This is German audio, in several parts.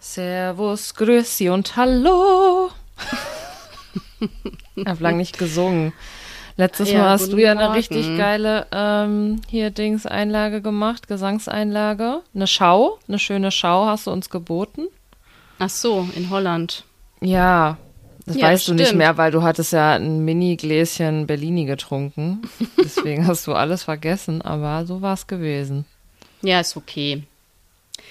Servus, Grüßi und Hallo. ich habe lange nicht gesungen. Letztes Ja, Mal hast du ja eine Morgen. richtig geile ähm, hier Dings-Einlage gemacht, Gesangseinlage. Eine Schau, eine schöne Schau hast du uns geboten. Ach so, in Holland. Ja, das Ja, weißt du nicht stimmt. mehr, weil du hattest ja ein Mini-Gläschen Bellini getrunken. Deswegen hast du alles vergessen, aber so war es gewesen. Ja, ist okay.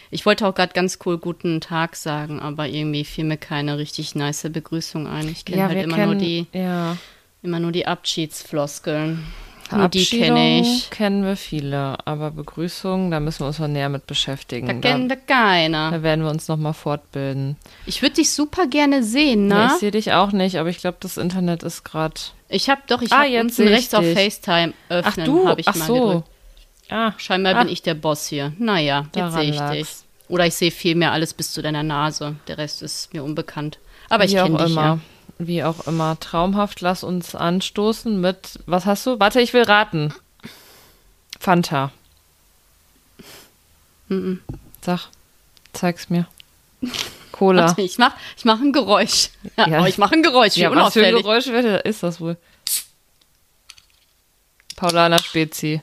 Ich wollte auch gerade ganz cool guten Tag sagen, aber irgendwie fiel mir keine richtig nice Begrüßung ein. Ich kenne ja, halt immer kennen, nur die, ja, immer nur die Abschiedsfloskeln. Nur die kenne ich. kennen wir viele, aber Begrüßung, da müssen wir uns mal näher mit beschäftigen. Da kennt wir keiner. da werden wir uns nochmal fortbilden. Ich würde dich super gerne sehen, ne? ich sehe dich auch nicht, aber ich glaube, das Internet ist gerade. Ich habe doch, ich Ah, habe unten rechts auf dich. FaceTime öffnen, Ach du, habe ich ach mal so. gedrückt. Ah, Scheinbar Ah. bin ich der Boss hier. Naja, jetzt sehe ich dich. Oder ich sehe viel mehr alles bis zu deiner Nase. Der Rest ist mir unbekannt. Aber ich kenne dich immer. ja. Wie auch immer. Traumhaft, lass uns anstoßen mit. Was hast du? Warte, ich will raten. Fanta. Mhm. Sag, zeig's mir. Cola. Warte, ich mach, ich mach ein Geräusch. Ja, Ja. aber ich mache ein Geräusch, wie Ja, was für ein. Geräusch ist das wohl? Paulaner Spezi.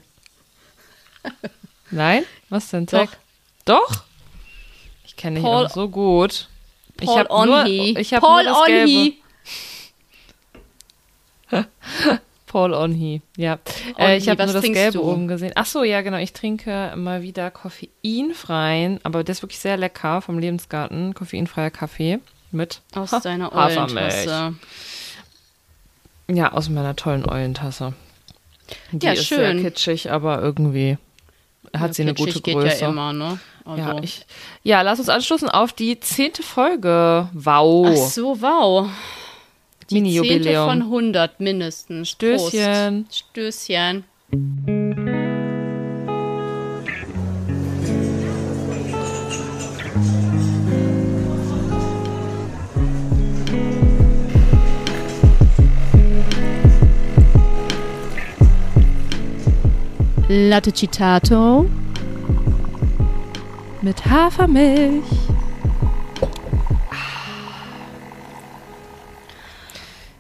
Nein? Was denn? Zeig. Doch? Ich kenne Paul- auch so gut. ich Paul habe nur, ich hab Paul nur das Gelbe. Onhi. Paul Onhi, ja. Onhi, äh, ich habe nur das Gelbe du? oben gesehen. Ach so, ja, genau. Ich trinke mal wieder koffeinfreien, aber der ist wirklich sehr lecker vom Lebensgarten. Koffeinfreier Kaffee mit Aus Ha, deiner. Eulentasse. Ja, aus meiner tollen Eulentasse. Die Ja, ist schön. sehr kitschig, aber irgendwie hat Ja, sie eine gute Größe. ja immer, ne? Also. Ja, ich, ja, lass uns anstoßen auf die zehnte Folge. Wow. Ach so, wow. Zehnte Mini-Jubiläum. von 100 mindestens. Stößchen. Prost. Stößchen. Latte Citato Mit Hafermilch.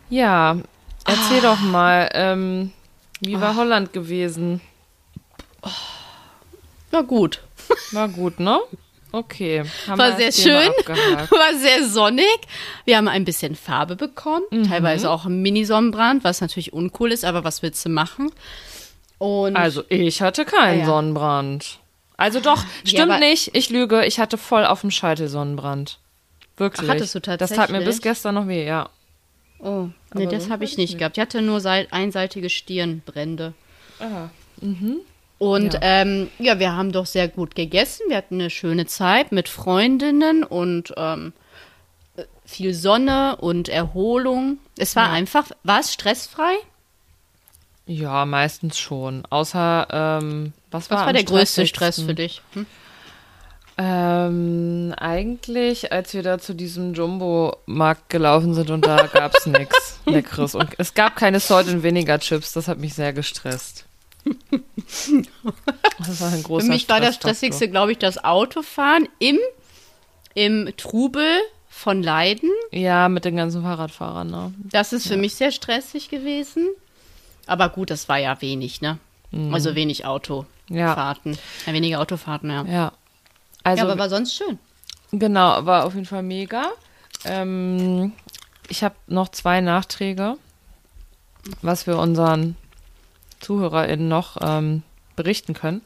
Ja, erzähl doch mal, ähm, wie war Holland gewesen? Na gut. War gut, ne? Okay. War sehr schön. War sehr sonnig. Wir haben ein bisschen Farbe bekommen. Mhm. Teilweise auch ein Mini-Sonnenbrand, was natürlich uncool ist, aber was willst du machen? Und Also, ich hatte keinen Ah, ja. Sonnenbrand. Also doch, stimmt aber- nicht. Ich lüge. Ich hatte voll auf dem Scheitel Sonnenbrand. Wirklich. Ach, hattest du Das tat mir tatsächlich? bis gestern noch weh, ja. Oh, nee, Aber das habe ich ich nicht nicht. gehabt. Ich hatte nur sei- einseitige Stirnbrände. Ah. Und Ja. ähm, ja, wir haben doch sehr gut gegessen. Wir hatten eine schöne Zeit mit Freundinnen und ähm, äh, viel Sonne und Erholung. Es war Ja. einfach, war es stressfrei? Ja, meistens schon. Außer, ähm, was war Was war am der größte Stress für dich? Hm? Ähm, eigentlich, als wir da zu diesem Jumbo-Markt gelaufen sind und da gab's nix Leckeres. Und es gab keine Salt and Vinegar Chips, das hat mich sehr gestresst. Das war ein großer Für mich war das. Stressigste, glaube ich, das Autofahren im, im Trubel von Leiden. Ja, mit den ganzen Fahrradfahrern, ne? Das ist für mich sehr stressig gewesen. Aber gut, das war ja wenig, ne? Also wenig Autofahrten. Ja. weniger Autofahrten, ja. Ja. Also, ja, aber war sonst schön. Genau, war auf jeden Fall mega. Ähm, ich habe noch zwei Nachträge, was wir unseren ZuhörerInnen noch ähm, berichten können.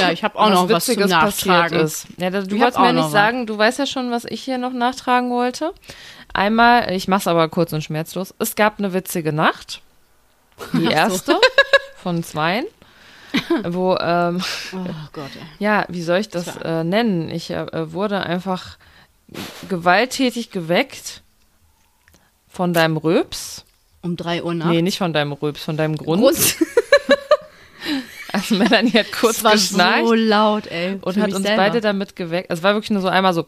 Ja, ich habe auch noch was zum Witziges Nachtragen. ist. Ja, da, du wolltest mir nicht was. sagen, du weißt ja schon, was ich hier noch nachtragen wollte. Einmal, ich mach's aber kurz und schmerzlos. Es gab eine witzige Nacht. Die erste von zweien. Wo, ähm, Oh Gott, ey. ja, wie soll ich das äh, nennen? Ich äh, wurde einfach gewalttätig geweckt von deinem Röps. Um 3 Uhr nachts. Nee, nicht von deinem Röps, von deinem Grund. Grund. Also Melanie hat kurz Das war geschnarcht so laut, ey. und hat uns selber. beide damit geweckt. Es war wirklich nur so einmal so.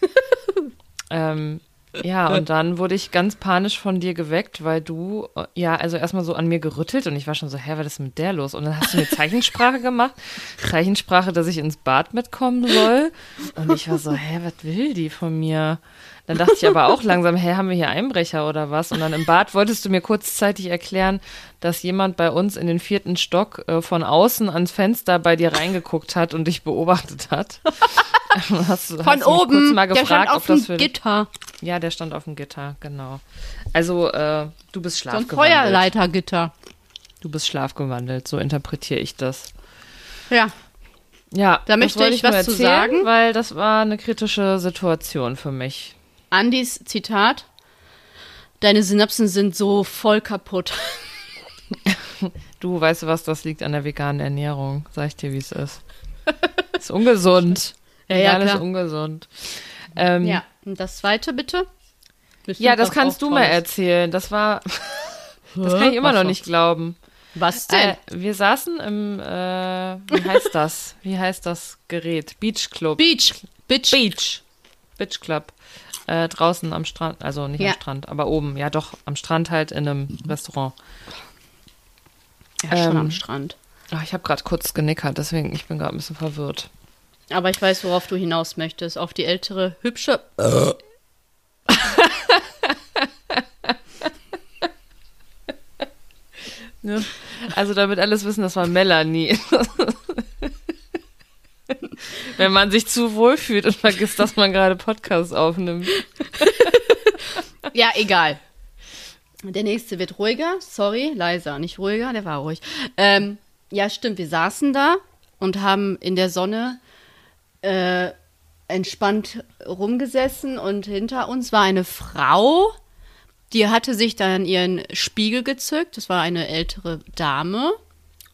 ähm, Ja, und dann wurde ich ganz panisch von dir geweckt, weil du, äh, ja, also erstmal so an mir gerüttelt und ich war schon so, hä, was ist mit der los? Und dann hast du mir Zeichensprache gemacht. Zeichensprache, dass ich ins Bad mitkommen soll. Und ich war so, hä, was will die von mir? Dann dachte ich aber auch langsam, hä, haben wir hier Einbrecher oder was? Und dann im Bad wolltest du mir kurzzeitig erklären, dass jemand bei uns in den vierten Stock äh, von außen ans Fenster bei dir reingeguckt hat und dich beobachtet hat. hast, Von hast oben, kurz mal der gefragt, stand auf dem für Gitter. ja, der stand auf dem Gitter, genau. Also, äh, du bist So ein schlafgewandelt. Feuerleitergitter. Du bist schlafgewandelt, so interpretiere ich das. Ja, Ja, Da möchte ich was zu erzählen, sagen. Weil das war eine kritische Situation für mich. Andys Zitat. Deine Synapsen sind so voll kaputt. Du weißt du was, das liegt an der veganen Ernährung. Sag ich dir, wie es ist. ist ungesund. Ja, ja, ist klar. ungesund. Ähm, Ja, und das zweite bitte? Bestimmt ja, das kannst du mal erzählen. Das war, das kann ich immer noch nicht glauben. Was denn? Äh, wir saßen im, äh, wie heißt das? Wie heißt das Gerät? Beach Club. Beach. Bitch. Beach. Beach Club. Äh, draußen am Strand, also nicht Ja. am Strand, aber oben, ja doch, am Strand halt in einem Restaurant. Ja, schon Ähm, am Strand. Ach, ich habe gerade kurz genickert, deswegen ich bin gerade ein bisschen verwirrt. Aber ich weiß, worauf du hinaus möchtest. Auf die ältere, hübsche. Ne? Also damit alles wissen, das war Melanie. Wenn man sich zu wohl fühlt und vergisst, dass man gerade Podcast aufnimmt. Ja, egal. Der nächste wird ruhiger. Sorry, leiser. Nicht ruhiger, der war ruhig. Ähm, ja, stimmt. Wir saßen da und haben in der Sonne äh, entspannt rumgesessen und hinter uns war eine Frau, die hatte sich dann ihren Spiegel gezückt. Das war eine ältere Dame,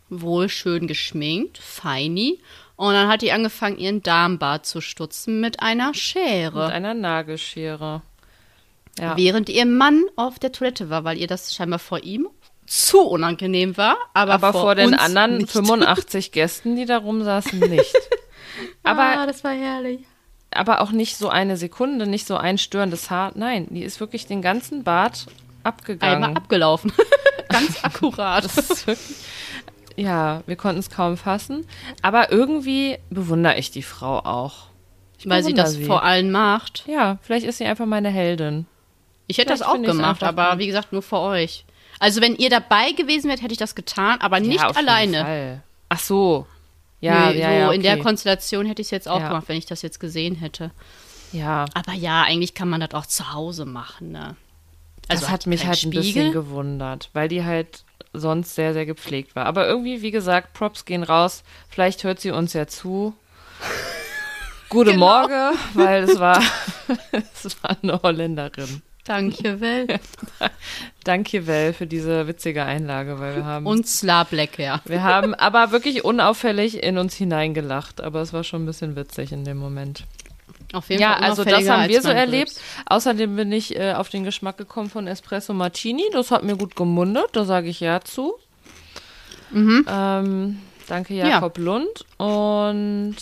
wohl schön geschminkt, feini. Und dann hat die angefangen, ihren Darmbart zu stutzen mit einer Schere. Mit einer Nagelschere. Ja. Während ihr Mann auf der Toilette war, weil ihr das scheinbar vor ihm zu unangenehm war, aber, Aber vor, den uns anderen nicht. 85 Gästen, die da rumsaßen, nicht. Aber, ah, das war herrlich. aber auch nicht so eine Sekunde, nicht so ein störendes Haar. Nein, die ist wirklich den ganzen Bart abgegangen. Einmal abgelaufen. Ganz akkurat. Das wirklich, ja, wir konnten es kaum fassen. Aber irgendwie bewundere ich die Frau auch. Ich weil sie das vor allen macht. Ja, vielleicht ist sie einfach meine Heldin. Ich hätte das Vielleicht auch finde ich's gemacht, aber wie gesagt, nur für euch. Also wenn ihr dabei gewesen wärt, hätte ich das getan, aber nicht ja, auf jeden alleine. Fall. Ach so. Ja, Nö, ja, so ja, okay. in der Konstellation hätte ich es jetzt auch Ja. gemacht, wenn ich das jetzt gesehen hätte. Ja, Aber ja, eigentlich kann man das auch zu Hause machen, ne? das hat mich halt ein bisschen gewundert, weil die halt sonst sehr, sehr gepflegt war. Aber irgendwie, wie gesagt, Props gehen raus. Vielleicht hört sie uns ja zu. Gute Genau. Morgen, weil es war, es war eine Holländerin. Danke, Welt. Danke, Well, für diese witzige Einlage, weil wir haben, Und Slablek, ja. wir haben aber wirklich unauffällig in uns hineingelacht. Aber es war schon ein bisschen witzig in dem Moment. Auf jeden Ja, Fall also das haben wir so erlebt. Außerdem bin ich äh, auf den Geschmack gekommen von Espresso Martini. Das hat mir gut gemundet. Da sage ich ja zu. Ähm, danke, Mhm. Ja. Jakob Lund. Und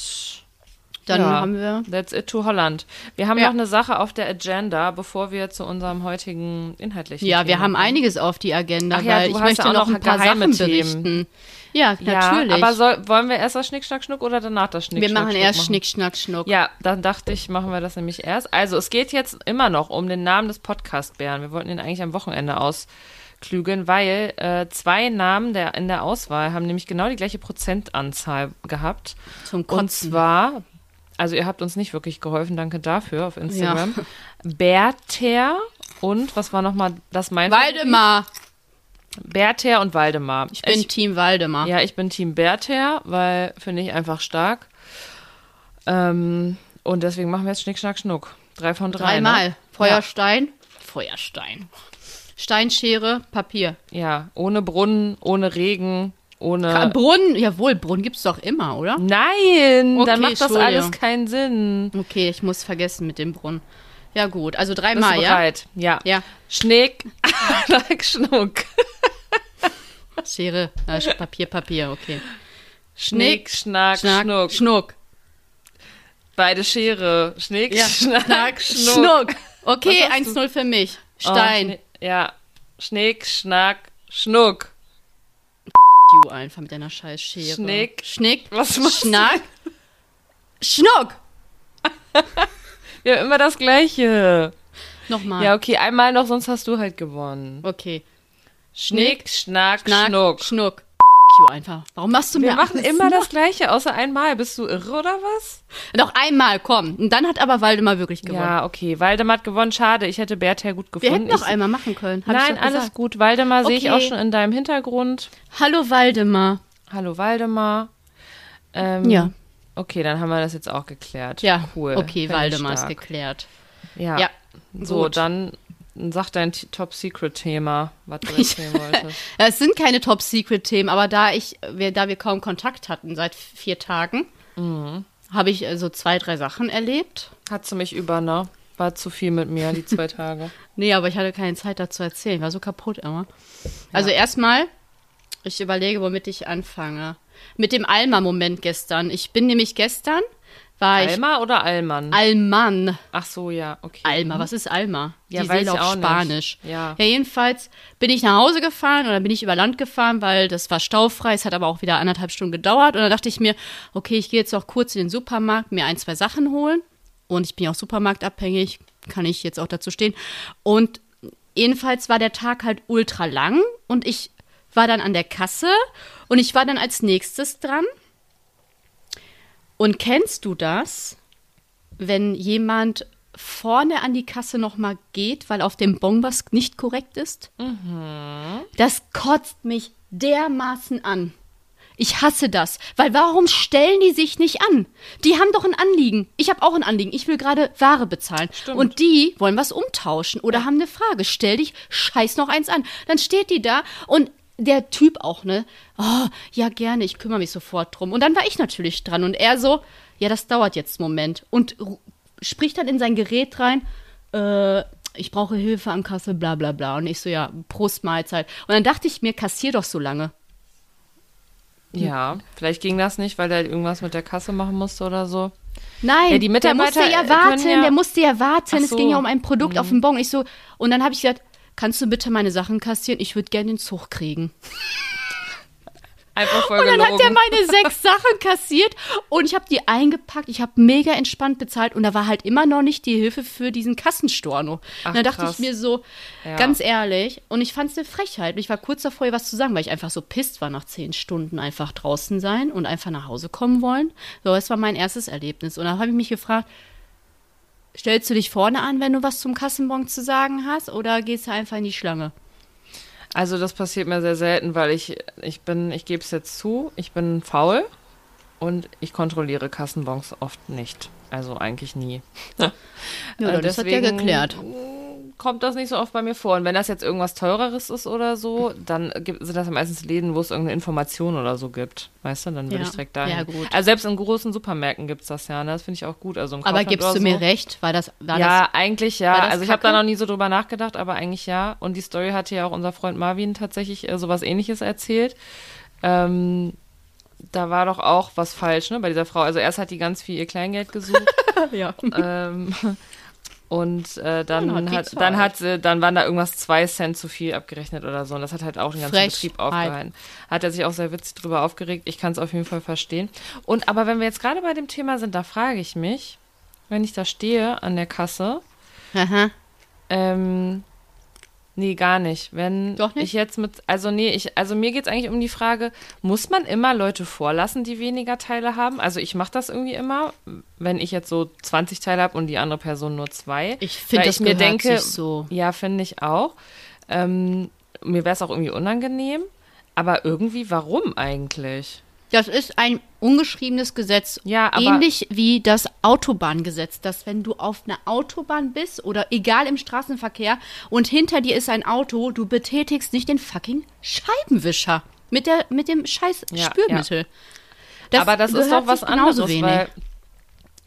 Dann ja, haben wir That's it to Holland. Wir haben Ja. noch eine Sache auf der Agenda, bevor wir zu unserem heutigen inhaltlichen Ja, Thema wir haben kommen. einiges auf die Agenda, Ach ja, weil ich möchte ja auch noch noch ein paar Sachen berichten. Ja, Ja, natürlich. aber soll, wollen wir erst das Schnick, Schnack, Schnuck oder danach das Schnick, wir machen Schnuck erst machen? Schnick, Schnack, Schnuck. Ja, dann dachte ich, machen wir das nämlich erst. Also, es geht jetzt immer noch um den Namen des Podcast-Bären. Wir wollten ihn eigentlich am Wochenende ausklügeln, weil äh, zwei Namen der, in der Auswahl haben nämlich genau die gleiche Prozentanzahl gehabt. Zum Und Kotzen. zwar, also ihr habt uns nicht wirklich geholfen, danke dafür auf Instagram. Berther und, was war nochmal das mein Waldemar. Berther und Waldemar. Ich bin Team Waldemar. ja, ich bin Team Berther, weil finde ich einfach stark. Ähm, und deswegen machen wir jetzt Schnick, Schnack, Schnuck. Drei von drei. Dreimal. Ne? Feuerstein. Feuerstein. Steinschere, Papier. Ja, ohne Brunnen, ohne Regen, ohne. Ka- Brunnen, jawohl, Brunnen gibt's doch immer, oder? Nein, Okay, dann macht das alles keinen Sinn. Okay, ich muss vergessen mit dem Brunnen. Ja, gut. Also Bist dreimal, du ja? bereit? Ja. Ja. Schnick, Schnack, Schnuck. Schere, äh, Papier, Papier, okay. Schnick, Schnack, Schnack, Schnuck. Schnuck. Beide Schere. Schnick, Ja. Schnack, Schnuck. Schnuck. Okay, Was hast du? 1-0 für mich. Oh, Stein. Schne- ja. Schnick, Schnack, Schnuck. You einfach mit deiner scheiß Schere. Schnick. Schnick. Was machst du? Schnack. Schnuck. Ja, immer das Gleiche. Nochmal. Ja, okay, einmal noch, sonst hast du halt gewonnen. Okay. Schnick, Schnack, Schnack. Schnuck. Schnuck. You einfach. Warum machst du Wir mir machen immer nach? das Gleiche, außer einmal. Bist du irre oder was? Noch einmal, komm. Und dann hat aber Waldemar wirklich gewonnen. Ja, okay. Waldemar hat gewonnen. Schade, ich hätte Bertha gut Wir gefunden. hätten noch ich, einmal machen können. Hab Nein, alles gesagt. gut. Waldemar sehe ich Okay. auch schon in deinem Hintergrund. Hallo Waldemar. Hallo Waldemar. Ähm, Ja. Okay, dann haben wir das jetzt auch geklärt. Ja, cool. Okay, Waldemar ist geklärt. Ja. Ja, So, gut. dann sag dein Top-Secret-Thema, was du erzählen wolltest. Es sind keine Top-Secret-Themen, aber da ich, wir, da wir kaum Kontakt hatten seit vier Tagen, Mhm. habe ich äh, so zwei, drei Sachen erlebt. Hat sie mich über, ne? War zu viel mit mir, die zwei Tage. Nee, aber ich hatte keine Zeit dazu zu erzählen. War so kaputt immer. Also erstmal, ich überlege, womit ich anfange. Mit dem Alma-Moment gestern. Ich bin nämlich gestern, war ich Alma oder Allmann? Alman. Ach so, ja, okay. Alma, was ist Alma? Ja, Die weiß ich auf auch nicht. Spanisch. Ja. ja, jedenfalls bin ich nach Hause gefahren oder bin ich über Land gefahren, weil das war staufrei. Es hat aber auch wieder anderthalb Stunden gedauert. Und dann dachte ich mir, okay, ich gehe jetzt noch kurz in den Supermarkt, mir ein, zwei Sachen holen. Und ich bin ja auch supermarktabhängig, kann ich jetzt auch dazu stehen. Und jedenfalls war der Tag halt ultra lang und ich war dann an der Kasse und ich war dann als nächstes dran. Und kennst du das, wenn jemand vorne an die Kasse nochmal geht, weil auf dem Bon was nicht korrekt ist? Das kotzt mich dermaßen an. Ich hasse das, weil warum stellen die sich nicht an? Die haben doch ein Anliegen. Ich habe auch ein Anliegen. Ich will gerade Ware bezahlen. Und die wollen was umtauschen oder haben eine Frage. Stell dich scheiß noch eins an. Dann steht die da und der Typ auch, ne? Oh, ja, gerne, ich kümmere mich sofort drum. Und dann war ich natürlich dran und er so, ja, das dauert jetzt einen Moment. Und spricht dann in sein Gerät rein, äh, ich brauche Hilfe am Kasse, bla bla bla. Und ich so, ja, Prost Mahlzeit. Und dann dachte ich mir, kassier doch so lange. Ja, vielleicht ging das nicht, weil er irgendwas mit der Kasse machen musste oder so. Nein, Ja, die Mitarbeiter, der musste ja warten, ja- der musste ja warten. Ach Es so. ging ja um ein Produkt auf dem Bon. Ich so, und dann habe ich gesagt, kannst du bitte meine Sachen kassieren? Ich würde gerne den Zug kriegen. Einfach voll Und dann gelogen. hat er meine sechs Sachen kassiert und ich habe die eingepackt. Ich habe mega entspannt bezahlt und da war halt immer noch nicht die Hilfe für diesen Kassenstorno. Ach, und dann dachte krass. ich mir so, Ja. ganz ehrlich, und ich fand es eine Frechheit. Und ich war kurz davor, ihr was zu sagen, weil ich einfach so pisst war nach zehn Stunden einfach draußen sein und einfach nach Hause kommen wollen. So, das war mein erstes Erlebnis. Und dann habe ich mich gefragt, stellst du dich vorne an, wenn du was zum Kassenbon zu sagen hast, oder gehst du einfach in die Schlange? Also das passiert mir sehr selten, weil ich, ich bin, ich gebe es jetzt zu, ich bin faul und ich kontrolliere Kassenbons oft nicht. Also eigentlich nie. Ja, Äh, das hat ja deswegen geklärt. Kommt das nicht so oft bei mir vor. Und wenn das jetzt irgendwas teureres ist oder so, dann gibt, sind das ja meistens Läden, wo es irgendeine Information oder so gibt. Weißt du, dann würde Ja. ich direkt dahin. Ja, gut. Also selbst in großen Supermärkten gibt es das ja, ne? Das finde ich auch gut. Also Aber gibst du mir so. recht? War das, war ja, das eigentlich ja. Also ich habe da noch nie so drüber nachgedacht, aber eigentlich ja. Und die Story hatte ja auch unser Freund Marvin tatsächlich äh, sowas ähnliches erzählt. Ähm, da war doch auch was falsch, ne, bei dieser Frau. Also erst hat die ganz viel ihr Kleingeld gesucht. ja. ähm, und äh, dann, Dann hat dann hat sie, dann waren da irgendwas zwei Cent zu viel abgerechnet oder so. Und das hat halt auch den ganzen Frechheit. Betrieb aufgehalten. Hat er sich auch sehr witzig drüber aufgeregt. Ich kann es auf jeden Fall verstehen. Und aber wenn wir jetzt gerade bei dem Thema sind, da frage ich mich, wenn ich da stehe an der Kasse, Aha. ähm, nee, gar nicht. Wenn Doch nicht? ich jetzt mit, also nee, ich, also mir geht es eigentlich um die Frage, muss man immer Leute vorlassen, die weniger Teile haben? Also ich mache das irgendwie immer, wenn ich jetzt so 20 Teile habe und die andere Person nur zwei. Ich finde, das ich mir denke, so. Ja, finde ich auch. Ähm, mir wäre es auch irgendwie unangenehm. Aber irgendwie, warum eigentlich? Das ist ein ungeschriebenes Gesetz. Ja, Ähnlich wie das Autobahngesetz, dass wenn du auf einer Autobahn bist oder egal im Straßenverkehr und hinter dir ist ein Auto, du betätigst nicht den fucking Scheibenwischer mit, der, mit dem scheiß Ja, Spülmittel. aber das ist doch was anderes, wenig. weil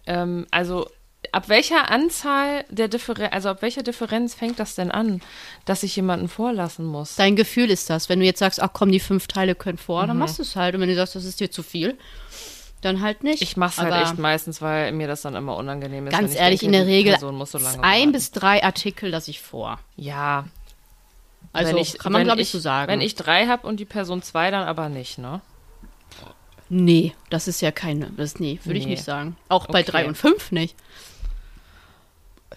ähm, also ab welcher Anzahl der Differenz, also ab welcher Differenz fängt das denn an, dass ich jemanden vorlassen muss? Dein Gefühl ist das. Wenn du jetzt sagst, ach komm, die fünf Teile können vor, Mhm. dann machst du es halt. Und wenn du sagst, das ist dir zu viel, dann halt nicht. Ich mach's halt Aber echt meistens, weil mir das dann immer unangenehm ist. Ganz ich ehrlich, denke, in der Regel so lange ein bis drei Artikel lasse ich vor. Ja, Also ich, kann man, glaube ich, so sagen. Wenn ich drei habe und die Person zwei, dann aber nicht, ne? nee, das ist ja keine, das nee, würde ich Nee. nicht sagen. Auch bei Okay. drei und fünf nicht.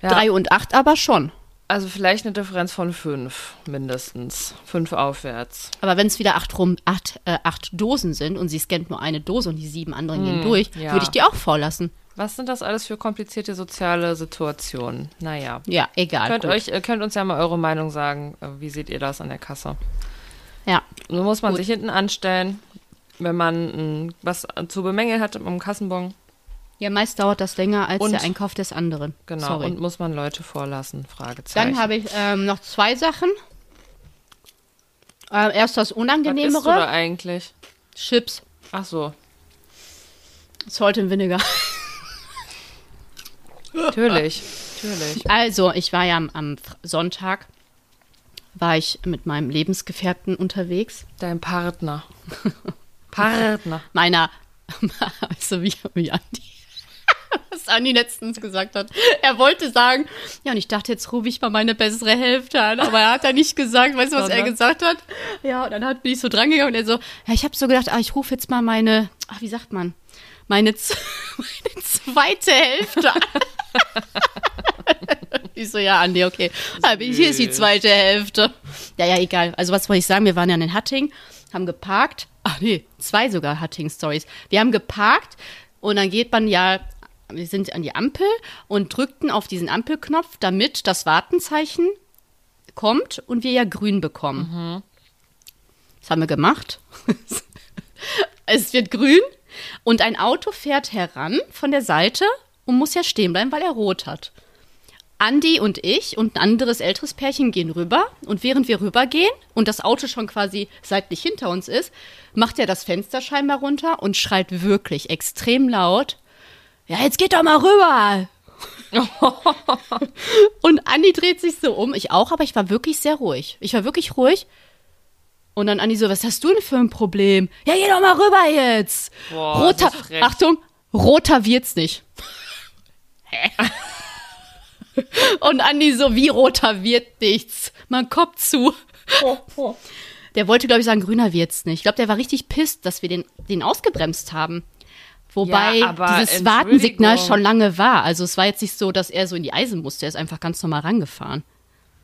Ja. Drei und acht aber schon. Also vielleicht eine Differenz von fünf mindestens. Fünf aufwärts. Aber wenn es wieder acht, rum, acht, äh, acht Dosen sind und sie scannt nur eine Dose und die sieben anderen gehen durch, Hm, ja. würde ich die auch vorlassen. Was sind das alles für komplizierte soziale Situationen? Naja. Ja, egal. Könnt, gut. euch, ihr könnt uns ja mal eure Meinung sagen. Äh, Wie seht ihr das an der Kasse? Ja, Nun muss man Gut. sich hinten anstellen, wenn man mh, was zu bemängeln hat im Kassenbon. Ja, meist dauert das länger als Und- der Einkauf des anderen. Genau. Sorry. Und muss man Leute vorlassen? Fragezeichen. Dann habe ich ähm, noch zwei Sachen. Äh, erst das Was isst du da Unangenehmere. eigentlich? Chips. Ach so. Salt and Vinegar. Natürlich. Natürlich. Also, ich war ja am, am Sonntag, war ich mit meinem Lebensgefährten unterwegs. Dein Partner. Partner. Meiner, weißt du, wie, wie Andi, was Andi letztens gesagt hat. Er wollte sagen, ja, und ich dachte, jetzt rufe ich mal meine bessere Hälfte an, aber er hat da nicht gesagt, weißt du, was er gesagt hat? Ja, und dann hat, bin ich so drangegangen und er so, ja, ich habe so gedacht, ah, ich rufe jetzt mal meine, ach, wie sagt man, meine, meine zweite Hälfte an. Ich so, ja, Andi, okay. Aber hier ist die zweite Hälfte. Ja, ja, egal. Also, was wollte ich sagen? Wir waren ja in Hatting, haben geparkt. Ach nee, zwei sogar Hatting-Stories. Wir haben geparkt und dann geht man ja, wir sind an die Ampel und drückten auf diesen Ampelknopf, damit das Wartenzeichen kommt und wir ja grün bekommen. Das haben wir gemacht. es wird grün und ein Auto fährt heran von der Seite und muss ja stehen bleiben, weil er rot hat. Andi und ich und ein anderes älteres Pärchen gehen rüber und während wir rübergehen und das Auto schon quasi seitlich hinter uns ist, macht er das Fenster scheinbar runter und schreit wirklich extrem laut, ja, jetzt geht doch mal rüber. und Andi dreht sich so um, ich auch, aber ich war wirklich sehr ruhig. Ich war wirklich ruhig. Und dann Andi so, was hast du denn für ein Problem? Ja, geh doch mal rüber jetzt. Boah, roter. Achtung, roter wird's nicht. Hä? Und Andi so, wie roter wird nichts. Man Kopf zu. Der wollte, glaube ich, sagen, grüner wird's nicht. Ich glaube, der war richtig pisst, dass wir den, den ausgebremst haben. Wobei Ja, dieses Wartensignal schon lange war. Also es war jetzt nicht so, dass er so in die Eisen musste. Er ist einfach ganz normal rangefahren.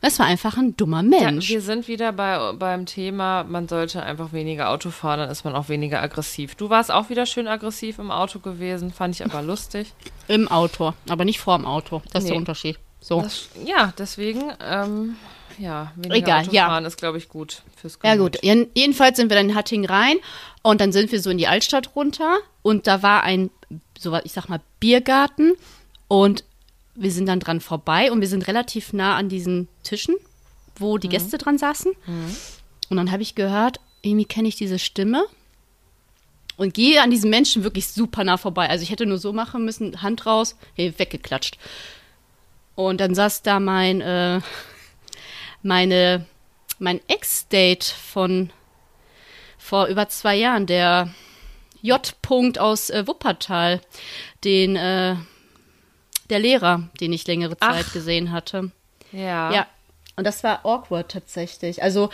Das war einfach ein dummer Ja, Mensch. wir sind wieder bei, beim Thema, man sollte einfach weniger Auto fahren, dann ist man auch weniger aggressiv. Du warst auch wieder schön aggressiv im Auto gewesen, fand ich aber lustig. Im Auto, aber nicht vorm Auto. Das ist Nee. der Unterschied. So. Das, ja, deswegen, ähm, ja, weniger Egal, Auto ja. ist, glaube ich, gut fürs Ja Gemüt. gut, Jen- jedenfalls sind wir dann in Hatting rein und dann sind wir so in die Altstadt runter und da war ein, so was, ich sag mal, Biergarten und wir sind dann dran vorbei und wir sind relativ nah an diesen Tischen, wo die Gäste dran saßen. Und dann habe ich gehört, irgendwie kenne ich diese Stimme und gehe an diesen Menschen wirklich super nah vorbei. Also ich hätte nur so machen müssen, Hand raus, hey, weggeklatscht. Und dann saß da mein, äh, meine, mein Ex-Date von vor über zwei Jahren, der J. -Punkt aus äh, Wuppertal, den, äh, der Lehrer, den ich längere Zeit Ach. gesehen hatte. Ja. Ja, und das war awkward tatsächlich. Also,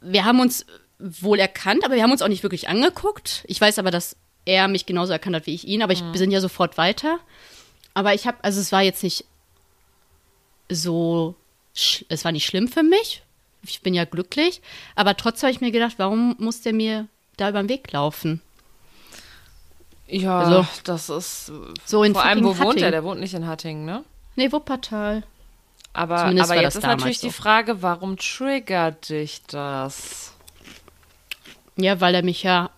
wir haben uns wohl erkannt, aber wir haben uns auch nicht wirklich angeguckt. Ich weiß aber, dass er mich genauso erkannt hat wie ich ihn, aber ich, wir sind ja sofort weiter. Aber ich habe, also es war jetzt nicht so, es war nicht schlimm für mich. Ich bin ja glücklich. Aber trotzdem habe ich mir gedacht, warum muss der mir da über den Weg laufen? Ja, Also, das ist. so in vor allem, wo fucking wohnt er? Der wohnt nicht in Hattingen, ne? Nee, Wuppertal. Aber, Zumindest aber jetzt das ist natürlich damals die so. Frage, warum triggert dich das? Ja, weil er mich ja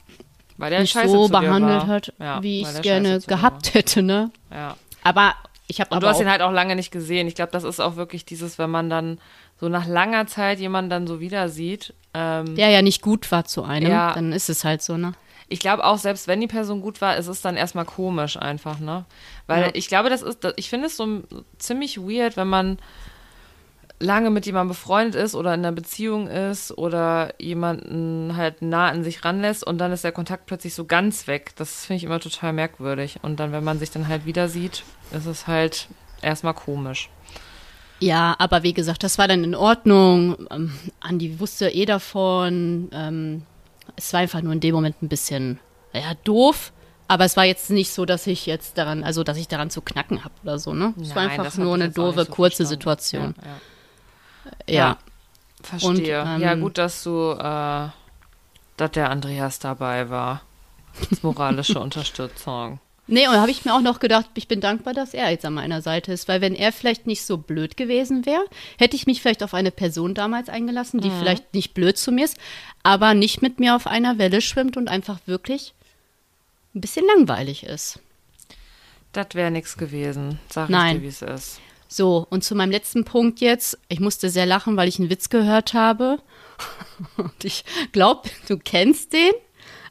Weil der nicht scheiße so behandelt hat, Ja, wie ich es gerne gehabt hätte, ne? Ja. Aber ich habe Und du hast ihn halt auch lange nicht gesehen. Ich glaube, das ist auch wirklich dieses, wenn man dann so nach langer Zeit jemanden dann so wieder sieht. Ähm, der ja nicht gut war zu einem, Ja. dann ist es halt so, ne? ich glaube auch, selbst wenn die Person gut war, ist es dann erstmal komisch einfach, ne? Weil Ja. ich glaube, das ist, ich finde es so ziemlich weird, wenn man lange mit jemandem befreundet ist oder in einer Beziehung ist oder jemanden halt nah an sich ranlässt und dann ist der Kontakt plötzlich so ganz weg. Das finde ich immer total merkwürdig. Und dann, wenn man sich dann halt wieder sieht, ist es halt erstmal komisch. Ja, aber wie gesagt, das war dann in Ordnung. Ähm, Andi wusste eh davon. Ähm, es war einfach nur in dem Moment ein bisschen, ja, doof. Aber es war jetzt nicht so, dass ich jetzt daran, also dass ich daran zu knacken habe oder so, ne? Es war Nein, einfach das hab nur eine doofe, so kurze verstanden. Situation. Ja, ja. Ja. Ja. Verstehe. Und, ja, ähm, gut, dass du, äh, dass der Andreas dabei war. Als moralische Unterstützung. Nee, und da habe ich mir auch noch gedacht, ich bin dankbar, dass er jetzt an meiner Seite ist, weil wenn er vielleicht nicht so blöd gewesen wäre, hätte ich mich vielleicht auf eine Person damals eingelassen, die vielleicht nicht blöd zu mir ist, aber nicht mit mir auf einer Welle schwimmt und einfach wirklich ein bisschen langweilig ist. Das wäre nichts gewesen, sag ich Nein. dir, wie es ist. So, und zu meinem letzten Punkt jetzt. Ich musste sehr lachen, weil ich einen Witz gehört habe. Und ich glaube, du kennst den.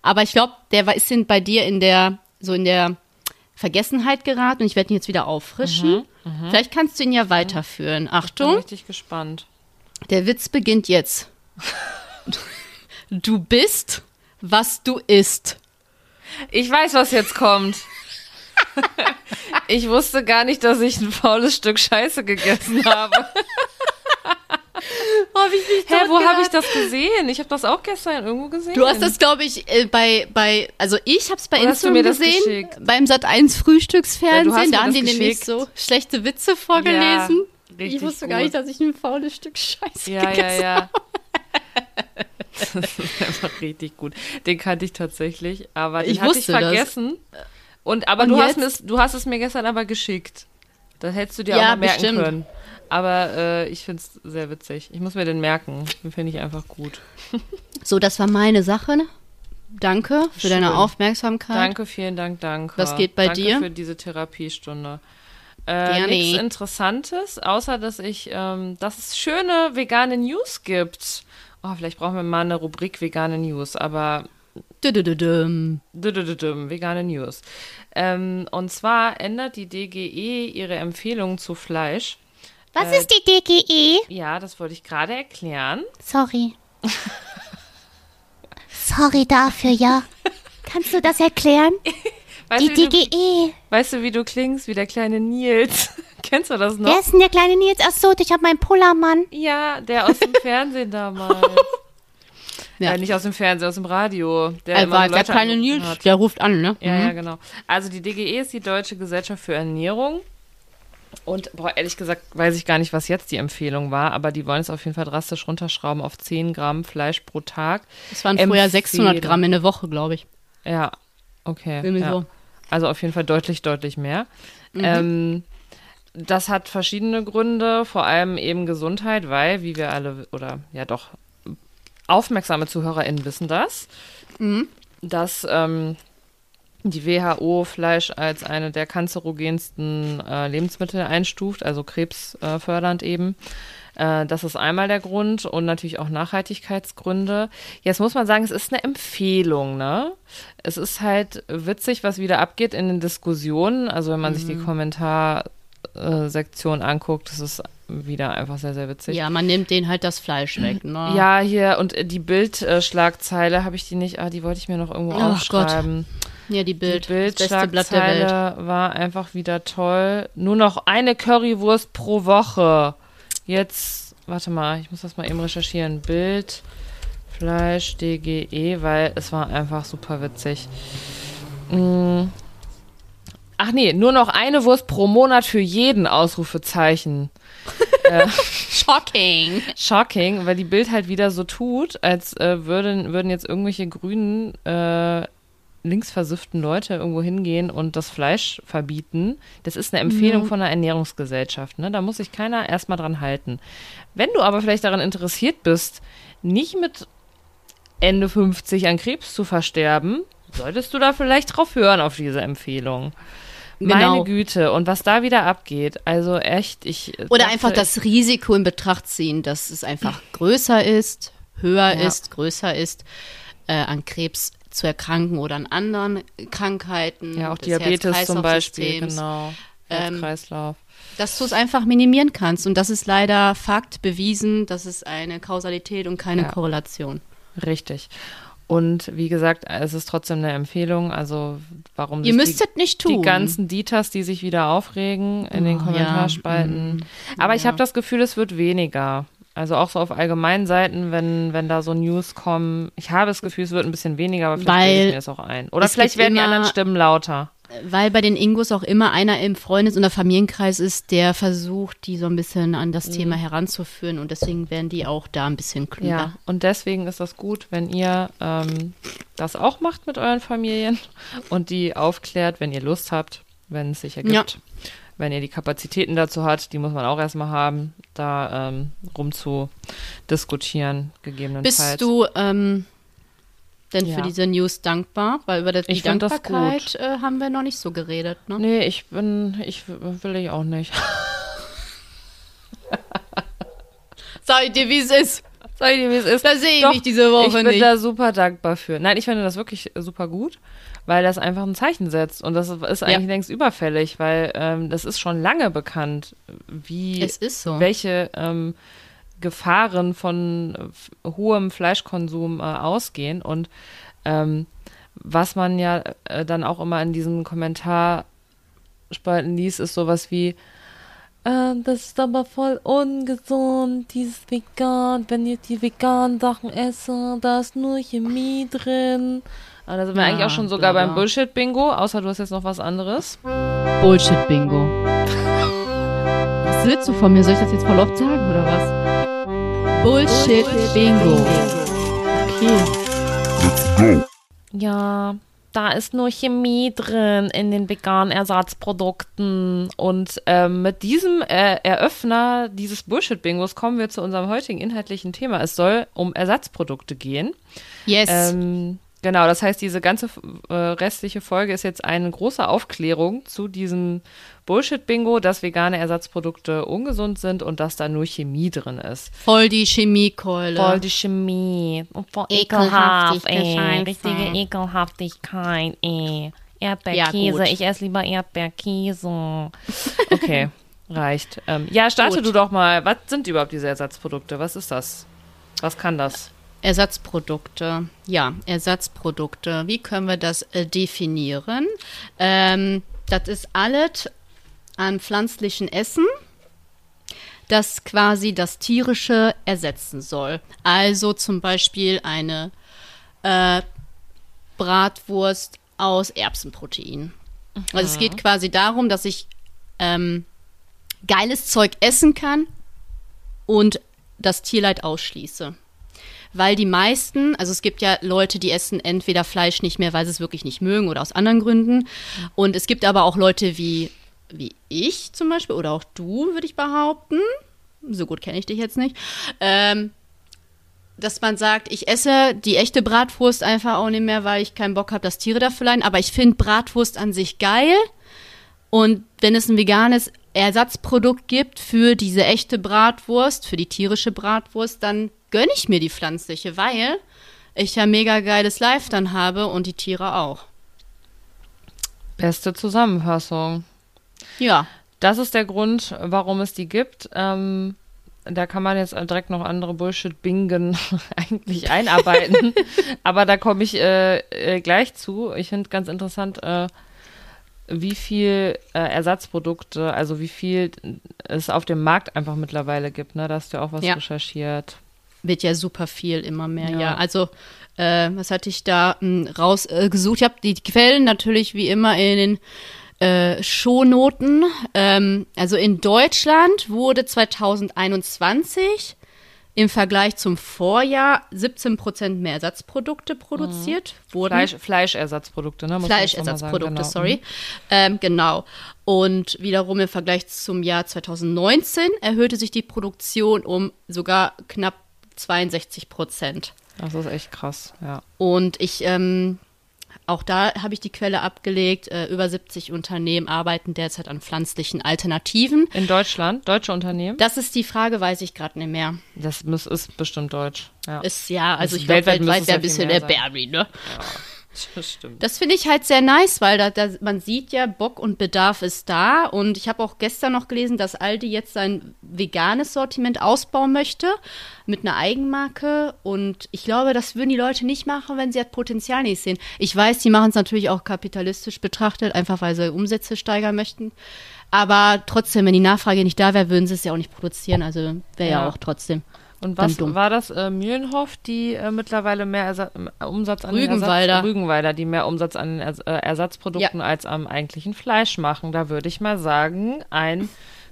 Aber ich glaube, der ist in, bei dir in der, so in der Vergessenheit geraten. Und ich werde ihn jetzt wieder auffrischen. Vielleicht kannst du ihn ja weiterführen. Bin Achtung, richtig gespannt. der Witz beginnt jetzt. Du bist, was du isst. Ich weiß, was jetzt kommt. Ich wusste gar nicht, dass ich ein faules Stück Scheiße gegessen habe. Hab ich mich Hä, wo habe ich das gesehen? Ich habe das auch gestern irgendwo gesehen. Du hast das, glaube ich, äh, bei, bei, also ich habe es bei Oder Instagram gesehen, geschickt? beim Sat 1 Ja, du hast Frühstücksfernsehen, mir da haben die nämlich geschickt. so schlechte Witze vorgelesen. Ja, ich wusste gar gut. nicht, dass ich ein faules Stück Scheiße Ja, ja, gegessen ja. Das ist einfach richtig gut. Den kannte ich tatsächlich, aber den Ich hatte ich wusste das. Und aber Und du hast, jetzt? mir, du hast es mir gestern aber geschickt. Das hättest du dir Ja, auch merken bestimmt. können. Aber äh, ich finde es sehr witzig. Ich muss mir den merken. Den finde ich einfach gut. So, das war meine Sache. Danke für Schön. deine Aufmerksamkeit. Danke, vielen Dank, danke. Was geht bei danke dir? für diese Therapiestunde. Äh, nichts Interessantes, außer dass ich, ähm, dass es schöne vegane News gibt. Oh, vielleicht brauchen wir mal eine Rubrik vegane News, aber Dü-dü-dü-düm. Dü-dü-dü-düm, vegane News. Ähm, und zwar ändert die DGE ihre Empfehlungen zu Fleisch. Was ist die DGE? Ja, das wollte ich gerade erklären. Sorry. Sorry dafür, ja. Kannst du das erklären? Weißt, Die du, wie du, DGE. weißt du, wie du klingst? Wie der kleine Nils. Kennst du das noch? Wer ist denn der kleine Nils? Ach so, ich hab meinen Pullermann. Ja, der aus dem Fernsehen damals. Ja. Äh, nicht aus dem Fernsehen, aus dem Radio. Der Er immer der kleine Nils, hat. der ruft an, ne? Ja, Mhm. ja, genau. Also die DGE ist die Deutsche Gesellschaft für Ernährung. Und boah, ehrlich gesagt weiß ich gar nicht, was jetzt die Empfehlung war, aber die wollen es auf jeden Fall drastisch runterschrauben auf 10 Gramm Fleisch pro Tag. Das waren vorher Empfehlung. 600 Gramm in der Woche, glaube ich. Ja, okay. Irgendwie ja. so. Also auf jeden Fall deutlich, deutlich mehr. Ähm, das hat verschiedene Gründe, vor allem eben Gesundheit, weil, wie wir alle, oder ja doch, aufmerksame ZuhörerInnen wissen das, dass ähm, die WHO Fleisch als eine der kanzerogensten äh, Lebensmittel einstuft, also krebsfördernd eben. Äh, das ist einmal der Grund und natürlich auch Nachhaltigkeitsgründe. Jetzt muss man sagen, es ist eine Empfehlung, ne? Es ist halt witzig, was wieder abgeht in den Diskussionen. Also wenn man sich die Kommentarsektion anguckt, das ist wieder einfach sehr, sehr witzig. Ja, man nimmt denen halt das Fleisch weg, ne? Ja, hier und äh, die Bildschlagzeile habe ich die nicht, ah, die wollte ich mir noch irgendwo Ach Gott. aufschreiben. Ja, die Bild. Die. Bildschlagzeile war einfach wieder toll. Nur noch eine Currywurst pro Woche. Jetzt, warte mal, ich muss das mal eben recherchieren. Bild, Fleisch, DGE, weil es war einfach super witzig. Mm. Ach nee, nur noch eine Wurst pro Monat für jeden Ausrufezeichen. Shocking. Shocking, weil die Bild halt wieder so tut, als äh, würden, würden jetzt irgendwelche grünen, äh, linksversifften Leute irgendwo hingehen und das Fleisch verbieten. Das ist eine Empfehlung von einer Ernährungsgesellschaft. Ne? Da muss sich keiner erstmal dran halten. Wenn du aber vielleicht daran interessiert bist, nicht mit Ende 50 an Krebs zu versterben, solltest du da vielleicht drauf hören auf diese Empfehlung. Meine Genau. Güte, und was da wieder abgeht, also echt, ich. Oder dachte, einfach das Risiko in Betracht ziehen, dass es einfach größer ist, höher Ja. ist, größer ist, äh, an Krebs zu erkranken oder an anderen Krankheiten. Ja, auch Diabetes zum Beispiel, genau. ähm, Herzkreislauf. dass du es einfach minimieren kannst. Und das ist leider Fakt, bewiesen, das ist eine Kausalität und keine Ja. Korrelation. Richtig. Und wie gesagt, es ist trotzdem eine Empfehlung. Also warum Ihr sich müsst die, nicht tun. die ganzen Ditas, die sich wieder aufregen in den Oh, Kommentarspalten. ja, Aber ich ja. habe das Gefühl, es wird weniger. Also auch so auf allgemeinen Seiten, wenn, wenn da so News kommen. Ich habe das Gefühl, es wird ein bisschen weniger, aber vielleicht Weil ich mir das auch ein. Oder vielleicht werden die anderen Stimmen lauter. Weil bei den Ingos auch immer einer im Freundes- oder Familienkreis ist, der versucht, die so ein bisschen an das Thema heranzuführen. Und deswegen werden die auch da ein bisschen klüger. Ja, und deswegen ist das gut, wenn ihr ähm, das auch macht mit euren Familien und die aufklärt, wenn ihr Lust habt, wenn es sich ergibt. Ja. Wenn ihr die Kapazitäten dazu habt, die muss man auch erstmal haben, da ähm, rum zu diskutieren, gegebenenfalls. Bist du ähm, denn Ja. für diese News dankbar? Weil über die Ich Dankbarkeit äh, haben wir noch nicht so geredet. Ne? Nee, ich bin, ich will ich auch nicht. Sag ich dir, wie es ist. Sag ich dir, wie es ist. Da sehe ich Doch, mich diese Woche ich bin nicht. da super dankbar für. Nein, ich finde das wirklich super gut, weil das einfach ein Zeichen setzt. Und das ist eigentlich längst überfällig, weil ähm, das ist schon lange bekannt, wie Es ist so. welche ähm, Gefahren von äh, hohem Fleischkonsum äh, ausgehen. Und ähm, was man ja äh, dann auch immer in diesen Kommentarspalten liest, ist sowas wie, äh, das ist aber voll ungesund, dieses Vegan. Wenn ich die veganen Sachen esse, da ist nur Chemie drin. Aber da sind wir Ja, eigentlich auch schon sogar bla, beim. Bullshit-Bingo, außer du hast jetzt noch was anderes. Bullshit-Bingo. Was willst du von mir? Soll ich das jetzt voll oft sagen oder was? Bullshit-Bingo. Okay. Ja, da ist nur Chemie drin in den veganen Ersatzprodukten. Und ähm, mit diesem äh, Eröffner dieses Bullshit-Bingos kommen wir zu unserem heutigen inhaltlichen Thema. Es soll um Ersatzprodukte gehen. Yes. Ähm, genau, das heißt, diese ganze äh, restliche Folge ist jetzt eine große Aufklärung zu diesem Bullshit-Bingo, dass vegane Ersatzprodukte ungesund sind und dass da nur Chemie drin ist. Voll die Chemiekeule. Voll die Chemie. Und voll Ekelhaft, ekelhaft, ey. Scheiße. Richtige Ekelhaftigkeit, ey. Ja, Erdbeerkäse. gut. ich esse lieber Erdbeerkäse. Okay, reicht. Ähm, ja, starte Gut. du doch mal. Was sind überhaupt diese Ersatzprodukte? Was ist das? Was kann das? Ersatzprodukte. Ja, Ersatzprodukte. Wie können wir das äh, definieren? Ähm, das ist alles an pflanzlichen Essen, das quasi das tierische ersetzen soll. Also zum Beispiel eine äh, Bratwurst aus Erbsenprotein. Also es geht quasi darum, dass ich ähm, geiles Zeug essen kann und das Tierleid ausschließe. Weil die meisten, also es gibt ja Leute, die essen entweder Fleisch nicht mehr, weil sie es wirklich nicht mögen oder aus anderen Gründen. Und es gibt aber auch Leute wie, wie ich zum Beispiel oder auch du, würde ich behaupten. So gut kenne ich dich jetzt nicht. Ähm, dass man sagt, ich esse die echte Bratwurst einfach auch nicht mehr, weil ich keinen Bock habe, dass Tiere dafür leiden. Aber ich finde Bratwurst an sich geil. Und wenn es ein veganes Ersatzprodukt gibt für diese echte Bratwurst, für die tierische Bratwurst, dann gönne ich mir die pflanzliche, weil ich ja mega geiles Live dann habe und die Tiere auch. Beste Zusammenfassung. Ja, Das ist der Grund, warum es die gibt. Ähm, da kann man jetzt direkt noch andere Bullshit-Bingen eigentlich einarbeiten. Aber da komme ich äh, äh, gleich zu. Ich finde ganz interessant, äh, wie viel äh, Ersatzprodukte, also wie viel es auf dem Markt einfach mittlerweile gibt. Ne? Da hast du ja auch was Ja. recherchiert. Wird ja super viel immer mehr, ja. Ja. Also, äh, was hatte ich da mh, rausgesucht? Äh, ich habe die Quellen natürlich wie immer in den äh, Shownoten. Ähm, also in Deutschland wurde 2021 im Vergleich zum Vorjahr 17 Prozent mehr Ersatzprodukte produziert. Wurden. Fleisch, Fleischersatzprodukte, ne? muss sagen, Fleischersatzprodukte, genau. sorry. Ähm, genau. Und wiederum im Vergleich zum Jahr 2019 erhöhte sich die Produktion um sogar knapp 62 Prozent. Das ist echt krass, ja. Und ich, ähm, auch da habe ich die Quelle abgelegt. Äh, über 70 Unternehmen arbeiten derzeit an pflanzlichen Alternativen. In Deutschland, deutsche Unternehmen? Das ist die Frage, weiß ich gerade nicht mehr. Das muss, ist bestimmt deutsch. Ja. Ist ja, also Das ich glaube, weltweit wäre ja ein bisschen der. Barry, ne? Das stimmt. Das finde ich halt sehr nice, weil da, da, man sieht ja, Bock und Bedarf ist da. Und ich habe auch gestern noch gelesen, dass Aldi jetzt sein veganes Sortiment ausbauen möchte mit einer Eigenmarke. Und ich glaube, das würden die Leute nicht machen, wenn sie das Potenzial nicht sehen. Ich weiß, die machen es natürlich auch kapitalistisch betrachtet, einfach weil sie Umsätze steigern möchten. Aber trotzdem, wenn die Nachfrage nicht da wäre, würden sie es ja auch nicht produzieren. Also wäre ja. Ja. auch trotzdem. Und was war das? Äh, Mühlenhoff, die äh, mittlerweile mehr Ersa Umsatz an Rügenwalder. Ersatz, Rügenwalder, die mehr Umsatz an Ers äh, Ersatzprodukten als am eigentlichen Fleisch machen. Da würde ich mal sagen, ein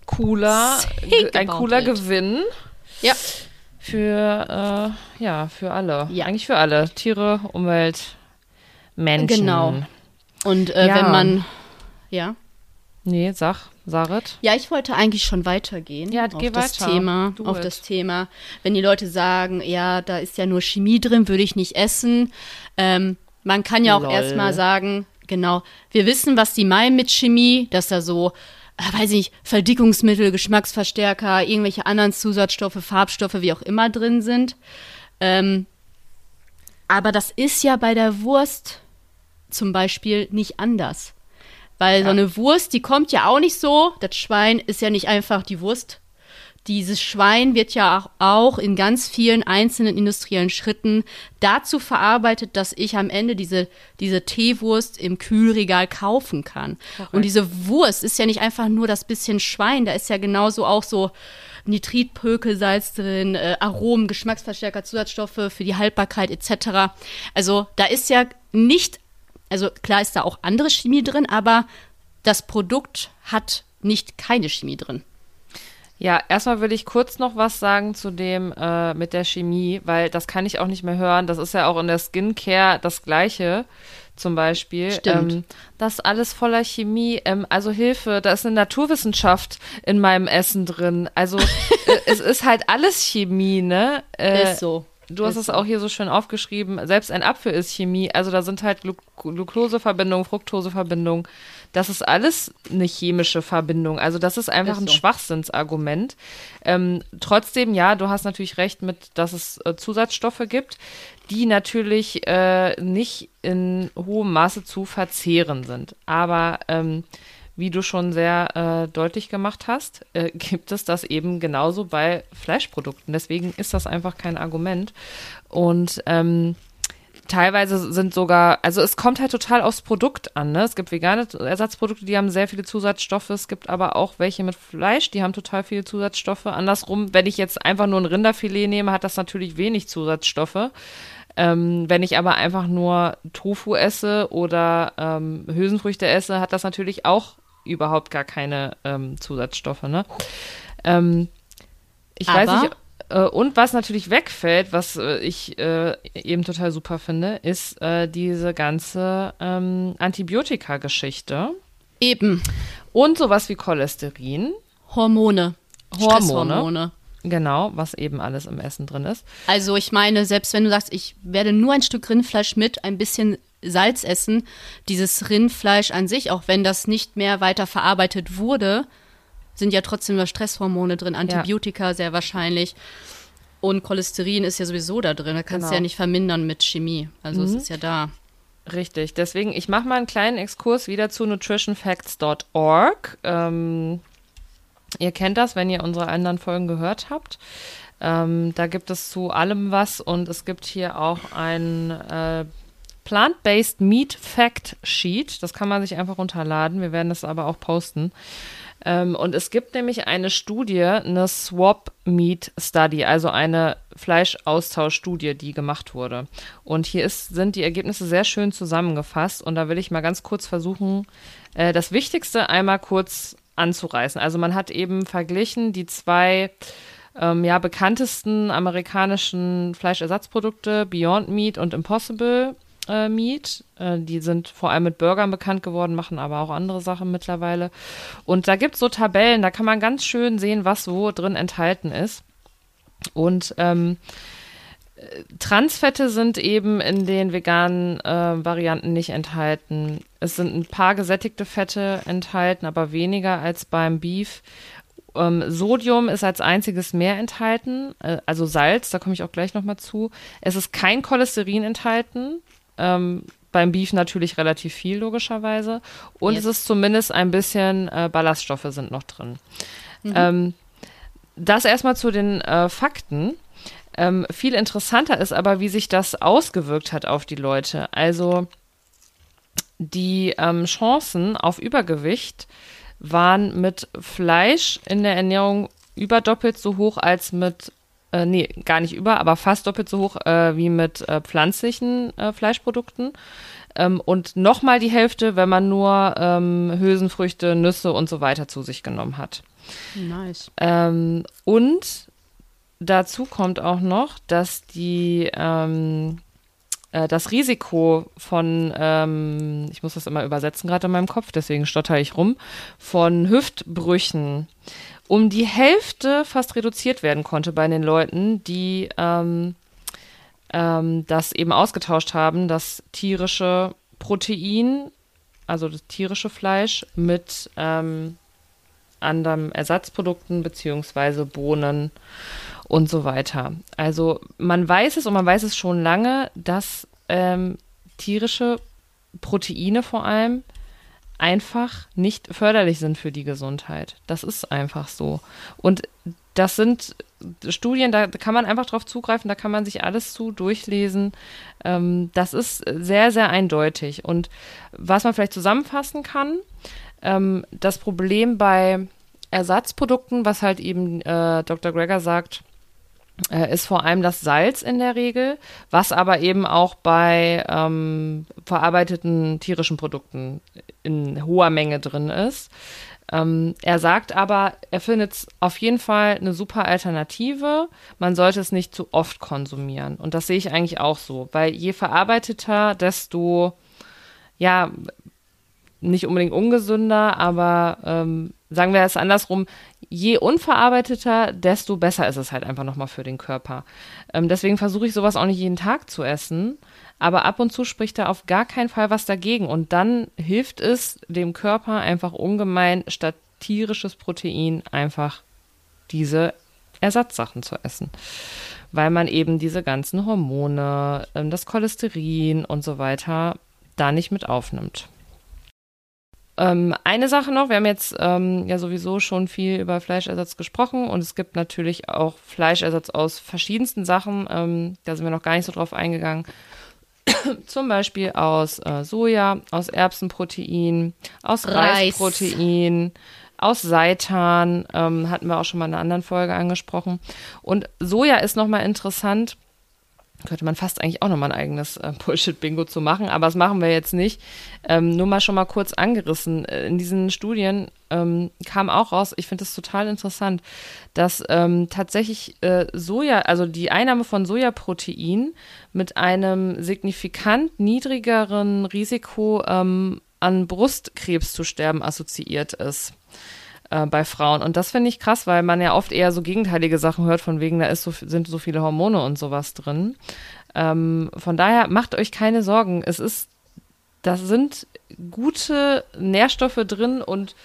cooler, ein cooler it. Gewinn Ja. für äh, ja für alle. Ja. Eigentlich für alle. Tiere, Umwelt, Menschen. Genau. Und äh, Ja. wenn man, ja. Nee, sag, Sarit. Ja, ich wollte eigentlich schon weitergehen Ja, auf geh das weiter. Thema, Do auf it. das Thema. Wenn die Leute sagen, ja, da ist ja nur Chemie drin, würde ich nicht essen. Ähm, man kann ja auch erstmal sagen, genau, wir wissen, was die meinen mit Chemie, dass da so, äh, weiß ich nicht, Verdickungsmittel, Geschmacksverstärker, irgendwelche anderen Zusatzstoffe, Farbstoffe, wie auch immer drin sind. Ähm, aber das ist ja bei der Wurst zum Beispiel nicht anders. Weil so Ja. eine Wurst, die kommt ja auch nicht so. Das Schwein ist ja nicht einfach die Wurst. Dieses Schwein wird ja auch, in ganz vielen einzelnen industriellen Schritten dazu verarbeitet, dass ich am Ende diese, diese Teewurst im Kühlregal kaufen kann. Und diese Wurst ist ja nicht einfach nur das bisschen Schwein, da ist ja genauso auch so Nitritpökelsalz drin, äh, Aromen, Geschmacksverstärker, Zusatzstoffe für die Haltbarkeit etc. Also da ist ja nicht also klar ist da auch andere Chemie drin, aber das Produkt hat nicht keine Chemie drin. Ja, erstmal will ich kurz noch was sagen zu dem äh, mit der Chemie, weil das kann ich auch nicht mehr hören. Das ist ja auch in der Skincare das Gleiche, zum Beispiel. Stimmt. Ähm, das ist alles voller Chemie. Ähm, also Hilfe, da ist eine Naturwissenschaft in meinem Essen drin. Also äh, es ist halt alles Chemie, ne? Äh, ist so. Du hast es auch hier so schön aufgeschrieben. Selbst ein Apfel ist Chemie. Also da sind halt Glu Glukoseverbindungen, Fructoseverbindungen. Das ist alles eine chemische Verbindung. Also das ist einfach Ist ein so. Schwachsinnsargument. Ähm, trotzdem, ja, du hast natürlich recht mit, dass es äh, Zusatzstoffe gibt, die natürlich äh, nicht in hohem Maße zu verzehren sind. Aber ähm, wie du schon sehr äh, deutlich gemacht hast, äh, gibt es das eben genauso bei Fleischprodukten. Deswegen ist das einfach kein Argument. Und ähm, teilweise sind sogar, also es kommt halt total aufs Produkt an. Ne? Es gibt vegane Ersatzprodukte, die haben sehr viele Zusatzstoffe. Es gibt aber auch welche mit Fleisch, die haben total viele Zusatzstoffe. Andersrum, wenn ich jetzt einfach nur ein Rinderfilet nehme, hat das natürlich wenig Zusatzstoffe. Ähm, wenn ich aber einfach nur Tofu esse oder ähm, Hülsenfrüchte esse, hat das natürlich auch überhaupt gar keine ähm, Zusatzstoffe. Ne? Ähm, ich weiß Aber- nicht. Äh, und was natürlich wegfällt, was äh, ich äh, eben total super finde, ist äh, diese ganze ähm, Antibiotika-Geschichte Eben. und sowas wie Cholesterin. Hormone. Hormone. Genau, was eben alles im Essen drin ist. Also ich meine, selbst wenn du sagst, ich werde nur ein Stück Rindfleisch mit ein bisschen Salz essen, dieses Rindfleisch an sich, auch wenn das nicht mehr weiter verarbeitet wurde, sind ja trotzdem nur Stresshormone drin, Antibiotika sehr wahrscheinlich. Und Cholesterin ist ja sowieso da drin. Da kannst du Genau. ja nicht vermindern mit Chemie. Also es ist ja da. Richtig, deswegen, ich mache mal einen kleinen Exkurs wieder zu nutritionfacts.org. Ähm, ihr kennt das, wenn ihr unsere anderen Folgen gehört habt. Ähm, da gibt es zu allem was und es gibt hier auch ein äh, Plant-Based Meat Fact Sheet. Das kann man sich einfach runterladen. Wir werden das aber auch posten. Ähm, und es gibt nämlich eine Studie, eine Swap Meat Study, also eine Fleischaustauschstudie, die gemacht wurde. Und hier ist, sind die Ergebnisse sehr schön zusammengefasst. Und da will ich mal ganz kurz versuchen, äh, das Wichtigste einmal kurz anzureißen. Also man hat eben verglichen die zwei ähm, ja, bekanntesten amerikanischen Fleischersatzprodukte, Beyond Meat und Impossible äh, Meat. Äh, die sind vor allem mit Burgern bekannt geworden, machen aber auch andere Sachen mittlerweile. Und da gibt es so Tabellen, da kann man ganz schön sehen, was wo drin enthalten ist. Und ähm, äh, Transfette sind eben in den veganen äh, Varianten nicht enthalten. Es sind ein paar gesättigte Fette enthalten, aber weniger als beim Beef. Ähm, Sodium ist als einziges mehr enthalten, äh, also Salz, da komme ich auch gleich nochmal zu. Es ist kein Cholesterin enthalten. Ähm, beim Beef natürlich relativ viel, logischerweise. Und Yes. es ist zumindest ein bisschen äh, Ballaststoffe sind noch drin. Ähm, das erstmal zu den äh, Fakten. Ähm, viel interessanter ist aber, wie sich das ausgewirkt hat auf die Leute. Also die ähm, Chancen auf Übergewicht waren mit Fleisch in der Ernährung überdoppelt so hoch als mit, äh, nee, gar nicht über, aber fast doppelt so hoch äh, wie mit äh, pflanzlichen äh, Fleischprodukten. Ähm, und nochmal die Hälfte, wenn man nur ähm, Hülsenfrüchte, Nüsse und so weiter zu sich genommen hat. Nice. Ähm, und dazu kommt auch noch, dass die ähm, äh, das Risiko von, ähm, ich muss das immer übersetzen gerade in meinem Kopf, deswegen stotter ich rum, von Hüftbrüchen um die Hälfte fast reduziert werden konnte bei den Leuten, die ähm, ähm, das eben ausgetauscht haben, das tierische Protein, also das tierische Fleisch mit ähm, anderen Ersatzprodukten beziehungsweise Bohnen und so weiter. Also man weiß es und man weiß es schon lange, dass ähm, tierische Proteine vor allem einfach nicht förderlich sind für die Gesundheit. Das ist einfach so. Und das sind Studien, da kann man einfach drauf zugreifen, da kann man sich alles zu durchlesen. Ähm, das ist sehr, sehr eindeutig. Und was man vielleicht zusammenfassen kann, ähm, das Problem bei Ersatzprodukten, was halt eben äh, Dr. Greger sagt, ist vor allem das Salz in der Regel, was aber eben auch bei ähm, verarbeiteten tierischen Produkten in hoher Menge drin ist. Ähm, er sagt aber, er findet es auf jeden Fall eine super Alternative. Man sollte es nicht zu oft konsumieren. Und das sehe ich eigentlich auch so, weil je verarbeiteter, desto, ja, nicht unbedingt ungesünder, aber ähm, sagen wir es andersrum, je unverarbeiteter, desto besser ist es halt einfach nochmal für den Körper. Ähm, deswegen versuche ich sowas auch nicht jeden Tag zu essen, aber ab und zu spricht da auf gar keinen Fall was dagegen und dann hilft es dem Körper einfach ungemein, statt tierisches Protein einfach diese Ersatzsachen zu essen. Weil man eben diese ganzen Hormone, ähm, das Cholesterin und so weiter da nicht mit aufnimmt. Ähm, eine Sache noch, wir haben jetzt ähm, ja sowieso schon viel über Fleischersatz gesprochen und es gibt natürlich auch Fleischersatz aus verschiedensten Sachen. Ähm, da sind wir noch gar nicht so drauf eingegangen. Zum Beispiel aus äh, Soja, aus Erbsenprotein, aus Reis. Reisprotein, aus Seitan, ähm, hatten wir auch schon mal in einer anderen Folge angesprochen. Und Soja ist nochmal interessant, könnte man fast eigentlich auch nochmal ein eigenes äh, Bullshit-Bingo zu machen, aber das machen wir jetzt nicht. Ähm, nur mal schon mal kurz angerissen. Äh, In diesen Studien ähm, kam auch raus, ich finde das total interessant, dass ähm, tatsächlich äh, Soja, also die Einnahme von Sojaprotein mit einem signifikant niedrigeren Risiko ähm, an Brustkrebs zu sterben assoziiert ist äh, bei Frauen. Und das finde ich krass, weil man ja oft eher so gegenteilige Sachen hört, von wegen, da ist so, sind so viele Hormone und sowas drin. Ähm, von daher macht euch keine Sorgen. Es ist, das sind gute Nährstoffe drin und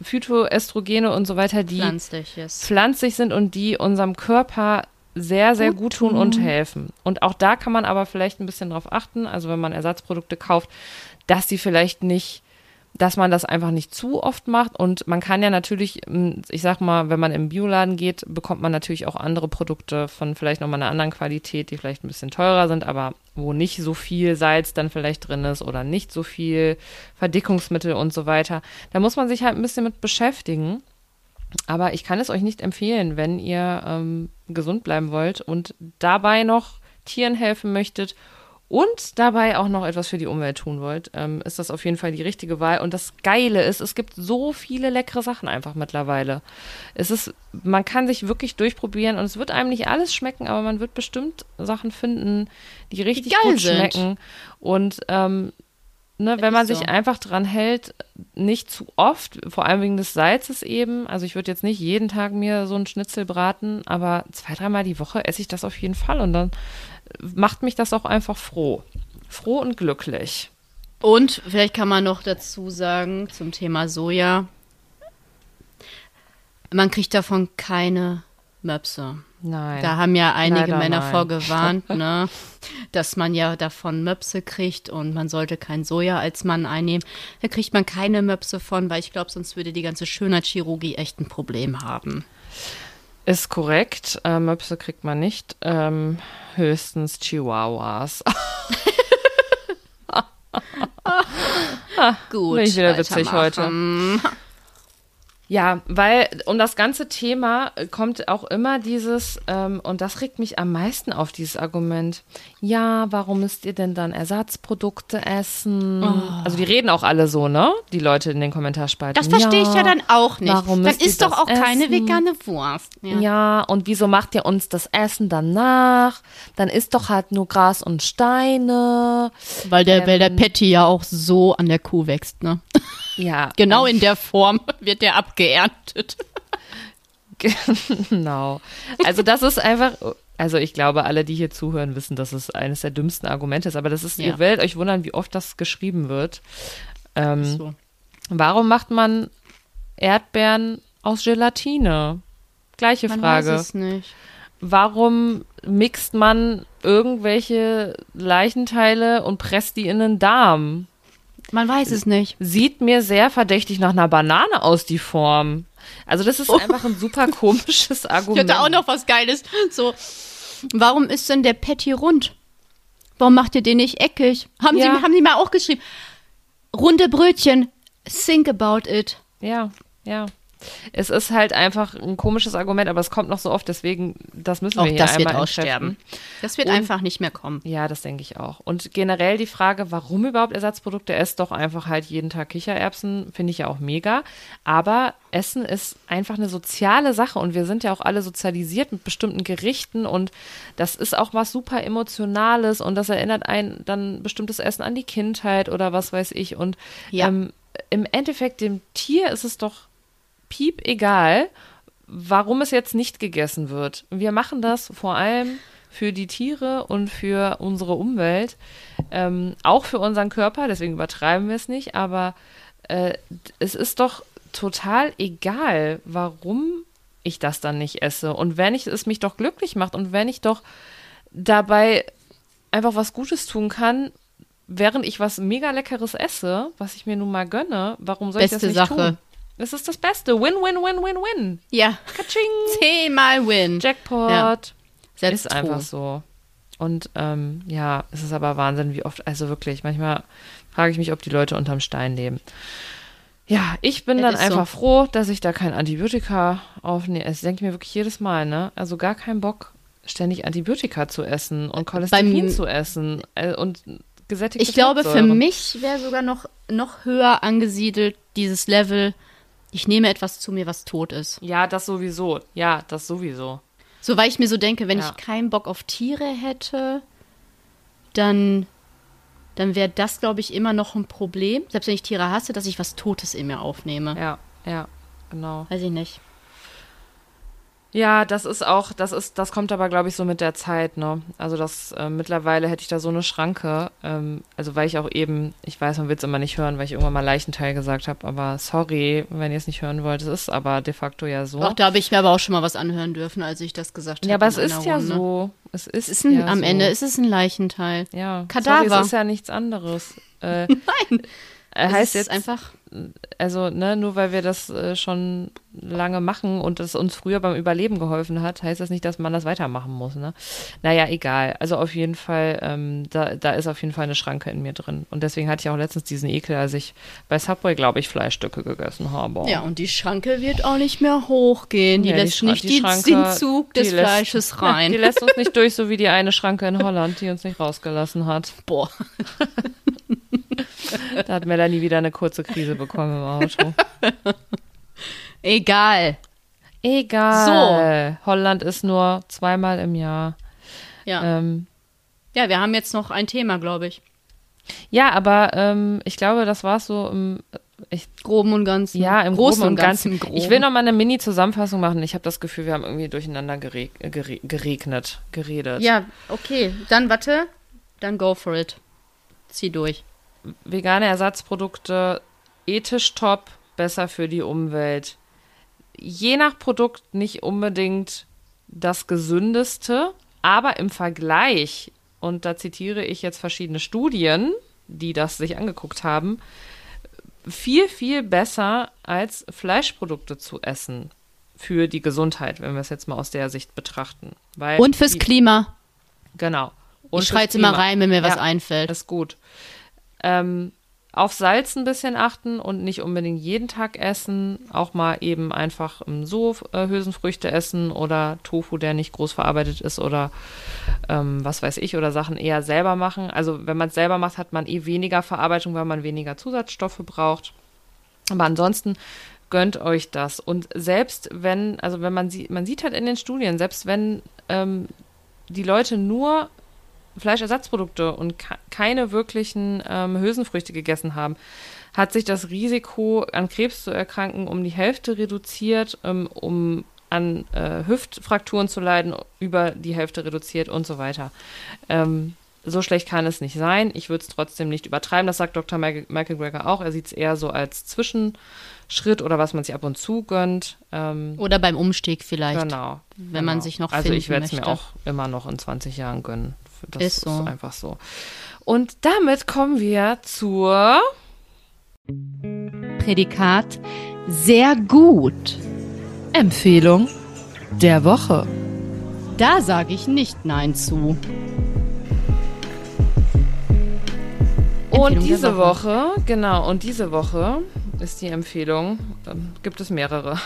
Phytoestrogene und so weiter, die Pflanzliches. pflanzlich sind und die unserem Körper sehr, sehr gut tun und helfen. Und auch da kann man aber vielleicht ein bisschen drauf achten, also wenn man Ersatzprodukte kauft, dass die vielleicht nicht, dass man das einfach nicht zu oft macht. Und man kann ja natürlich, ich sag mal, wenn man im Bioladen geht, bekommt man natürlich auch andere Produkte von vielleicht nochmal einer anderen Qualität, die vielleicht ein bisschen teurer sind, aber wo nicht so viel Salz dann vielleicht drin ist oder nicht so viel Verdickungsmittel und so weiter. Da muss man sich halt ein bisschen mit beschäftigen. Aber ich kann es euch nicht empfehlen, wenn ihr ähm, gesund bleiben wollt und dabei noch Tieren helfen möchtet und dabei auch noch etwas für die Umwelt tun wollt, ähm, ist das auf jeden Fall die richtige Wahl. Und das Geile ist, es gibt so viele leckere Sachen einfach mittlerweile. Es ist, man kann sich wirklich durchprobieren und es wird einem nicht alles schmecken, aber man wird bestimmt Sachen finden, die richtig geil gut sind. schmecken. Und ähm, ne, wenn man Ist sich so. einfach dran hält, nicht zu oft, vor allem wegen des Salzes eben. Also ich würde jetzt nicht jeden Tag mir so einen Schnitzel braten, aber zwei, dreimal die Woche esse ich das auf jeden Fall und dann macht mich das auch einfach froh. Froh und glücklich. Und vielleicht kann man noch dazu sagen zum Thema Soja, man kriegt davon keine Möpse. Nein. Da haben ja einige Leider Männer nein. vorgewarnt, ne, dass man ja davon Möpse kriegt und man sollte kein Soja als Mann einnehmen. Da kriegt man keine Möpse von, weil ich glaube, sonst würde die ganze Schönheitschirurgie echt ein Problem haben. Ist korrekt. Äh, Möpse kriegt man nicht. Ähm, höchstens Chihuahuas. Gut. Bin ich wieder witzig weitermachen. Ja, weil um das ganze Thema äh, kommt auch immer dieses, ähm, und das regt mich am meisten auf, dieses Argument. Ja, warum müsst ihr denn dann Ersatzprodukte essen? Also die reden auch alle so, ne? Die Leute in den Kommentarspalten. Das verstehe ich ja dann auch nicht. warum Dann müsst ihr ist doch auch keine essen? vegane Wurst. Ja. Ja, und wieso macht ihr uns das Essen danach? Dann isst doch halt nur Gras und Steine. Weil der, weil der Patty ja auch so an der Kuh wächst, ne? Ja, Genau in der Form wird der abgeerntet. Genau. Also das ist einfach, also ich glaube, alle, die hier zuhören, wissen, dass es eines der dümmsten Argumente ist, aber das ist, Ja. ihr werdet euch wundern, wie oft das geschrieben wird. Ähm, So. Warum macht man Erdbeeren aus Gelatine? Gleiche Man Frage. weiß es nicht. Warum mixt man irgendwelche Leichenteile und presst die in den Darm? Man weiß es nicht. Sieht mir sehr verdächtig nach einer Banane aus, die Form. Also das ist einfach ein super komisches Ich Argument. hatte auch noch was Geiles. So, warum ist denn der Patty rund? Warum macht ihr den nicht eckig? Haben, Ja. sie, haben sie mal auch geschrieben. Runde Brötchen. Think about it. Ja, ja. Es ist halt einfach ein komisches Argument, aber es kommt noch so oft, deswegen, das müssen wir Auch hier das wird einmal aussterben. entkräften. Das wird Und- einfach nicht mehr kommen. Ja, das denke ich auch. Und generell die Frage, warum überhaupt Ersatzprodukte? Esst doch einfach halt jeden Tag Kichererbsen, finde ich ja auch mega. Aber Essen ist einfach eine soziale Sache und wir sind ja auch alle sozialisiert mit bestimmten Gerichten und das ist auch was super Emotionales und das erinnert einen dann bestimmtes Essen an die Kindheit oder was weiß ich. Und Ja. ähm, im Endeffekt, dem Tier ist es doch piep egal, warum es jetzt nicht gegessen wird. Wir machen das vor allem für die Tiere und für unsere Umwelt, ähm, auch für unseren Körper, deswegen übertreiben wir es nicht, aber äh, es ist doch total egal, warum ich das dann nicht esse. Und wenn ich es mich doch glücklich macht und wenn ich doch dabei einfach was Gutes tun kann, während ich was mega leckeres esse, was ich mir nun mal gönne, warum soll ich Beste das nicht Sache. tun? Es ist das Beste. Win, win, win, win, win. Ja. Katsching. Zehnmal Win. Jackpot. Ja. Selbst Ist einfach so. Und ähm, ja, es ist aber Wahnsinn, wie oft, also wirklich, manchmal frage ich mich, ob die Leute unterm Stein leben. Ja, ich bin Es dann einfach so. froh, dass ich da kein Antibiotika aufnehme. Es denke ich mir wirklich jedes Mal, ne? Also gar keinen Bock, ständig Antibiotika zu essen und Cholesterin Beim- zu essen äh, und gesättigte Ich glaube, für mich wäre sogar noch, noch höher angesiedelt dieses Level, ich nehme etwas zu mir, was tot ist. Ja, das sowieso. Ja, das sowieso. So, weil ich mir so denke, wenn Ja. ich keinen Bock auf Tiere hätte, dann, dann wäre das, glaube ich, immer noch ein Problem. Selbst wenn ich Tiere hasse, dass ich was Totes in mir aufnehme. Ja, ja, genau. Weiß ich nicht. Ja, das ist auch, das ist, das kommt aber, glaube ich, so mit der Zeit, ne? Also das äh, mittlerweile hätte ich da so eine Schranke, ähm, also weil ich auch eben, ich weiß, man will es immer nicht hören, weil ich irgendwann mal Leichenteil gesagt habe, aber sorry, wenn ihr es nicht hören wollt, es ist aber de facto ja so. Auch da habe ich mir aber auch schon mal was anhören dürfen, als ich das gesagt habe. ja, aber es ist ja Runde. so. Es ist, Es ist ein, ja am so. Ende ist es ein Leichenteil. ja. Kadaver. Sorry, es ist ja nichts anderes. Äh, Nein. Es heißt ist jetzt einfach. Also ne, nur weil wir das äh, schon lange machen und das uns früher beim Überleben geholfen hat, heißt das nicht, dass man das weitermachen muss. Ne? Naja, egal. Also auf jeden Fall, ähm, da, da ist auf jeden Fall eine Schranke in mir drin. Und deswegen hatte ich auch letztens diesen Ekel, als ich bei Subway, glaube ich, Fleischstücke gegessen habe. Ja, und die Schranke wird auch nicht mehr hochgehen. Die Ja, lässt Schra- nicht die die Schranke, den Zug des die lässt- Fleisches rein. Die lässt uns nicht durch, so wie die eine Schranke in Holland, die uns nicht rausgelassen hat. Boah. Da hat Melanie wieder eine kurze Krise bekommen im Auto. Egal. Egal. Holland ist nur zweimal im Jahr. Ja. Ähm, ja, wir haben jetzt noch ein Thema, glaube ich. Ja, aber ähm, ich glaube, das war so im, ich, Groben und Ganzen. ja, im Großen Groben und Ganzen. Groben. Ich will noch mal eine Mini-Zusammenfassung machen. Ich habe das Gefühl, wir haben irgendwie durcheinander gereg äh, gere geregnet, geredet. Ja, okay. Dann warte. Dann go for it. Zieh durch. Vegane Ersatzprodukte, ethisch top, besser für die Umwelt. Je nach Produkt nicht unbedingt das gesündeste, aber im Vergleich, und da zitiere ich jetzt verschiedene Studien, die das sich angeguckt haben, viel, viel besser als Fleischprodukte zu essen für die Gesundheit, wenn wir es jetzt mal aus der Sicht betrachten. Weil Und fürs die, Klima. Genau. Und ich schreie jetzt immer rein, wenn mir was Ja, einfällt. Ist gut. Ähm, auf Salz ein bisschen achten und nicht unbedingt jeden Tag essen. Auch mal eben einfach so äh, Hülsenfrüchte essen oder Tofu, der nicht groß verarbeitet ist oder ähm, was weiß ich oder Sachen eher selber machen. Also wenn man es selber macht, hat man eh weniger Verarbeitung, weil man weniger Zusatzstoffe braucht. Aber ansonsten gönnt euch das. Und selbst wenn, also wenn man sieht, man sieht halt in den Studien, selbst wenn ähm, die Leute nur Fleischersatzprodukte und ke- keine wirklichen ähm, Hülsenfrüchte gegessen haben, hat sich das Risiko, an Krebs zu erkranken, um die Hälfte reduziert, ähm, um an äh, Hüftfrakturen zu leiden, über die Hälfte reduziert und so weiter. Ähm, so schlecht kann es nicht sein. Ich würde es trotzdem nicht übertreiben. Das sagt Dr. Michael, Greger auch. Er sieht es eher so als Zwischenschritt oder was man sich ab und zu gönnt. Ähm, Oder beim Umstieg vielleicht. Genau. wenn man genau. sich noch Also ich finden werde es mir auch immer noch in 20 Jahren gönnen. Das Ist ist, so. einfach so. Und damit kommen wir zur Prädikat sehr gut. Empfehlung der Woche. Da sage ich nicht Nein zu. Und diese Woche. Woche. genau, und diese Woche ist die Empfehlung, ähm, gibt es mehrere.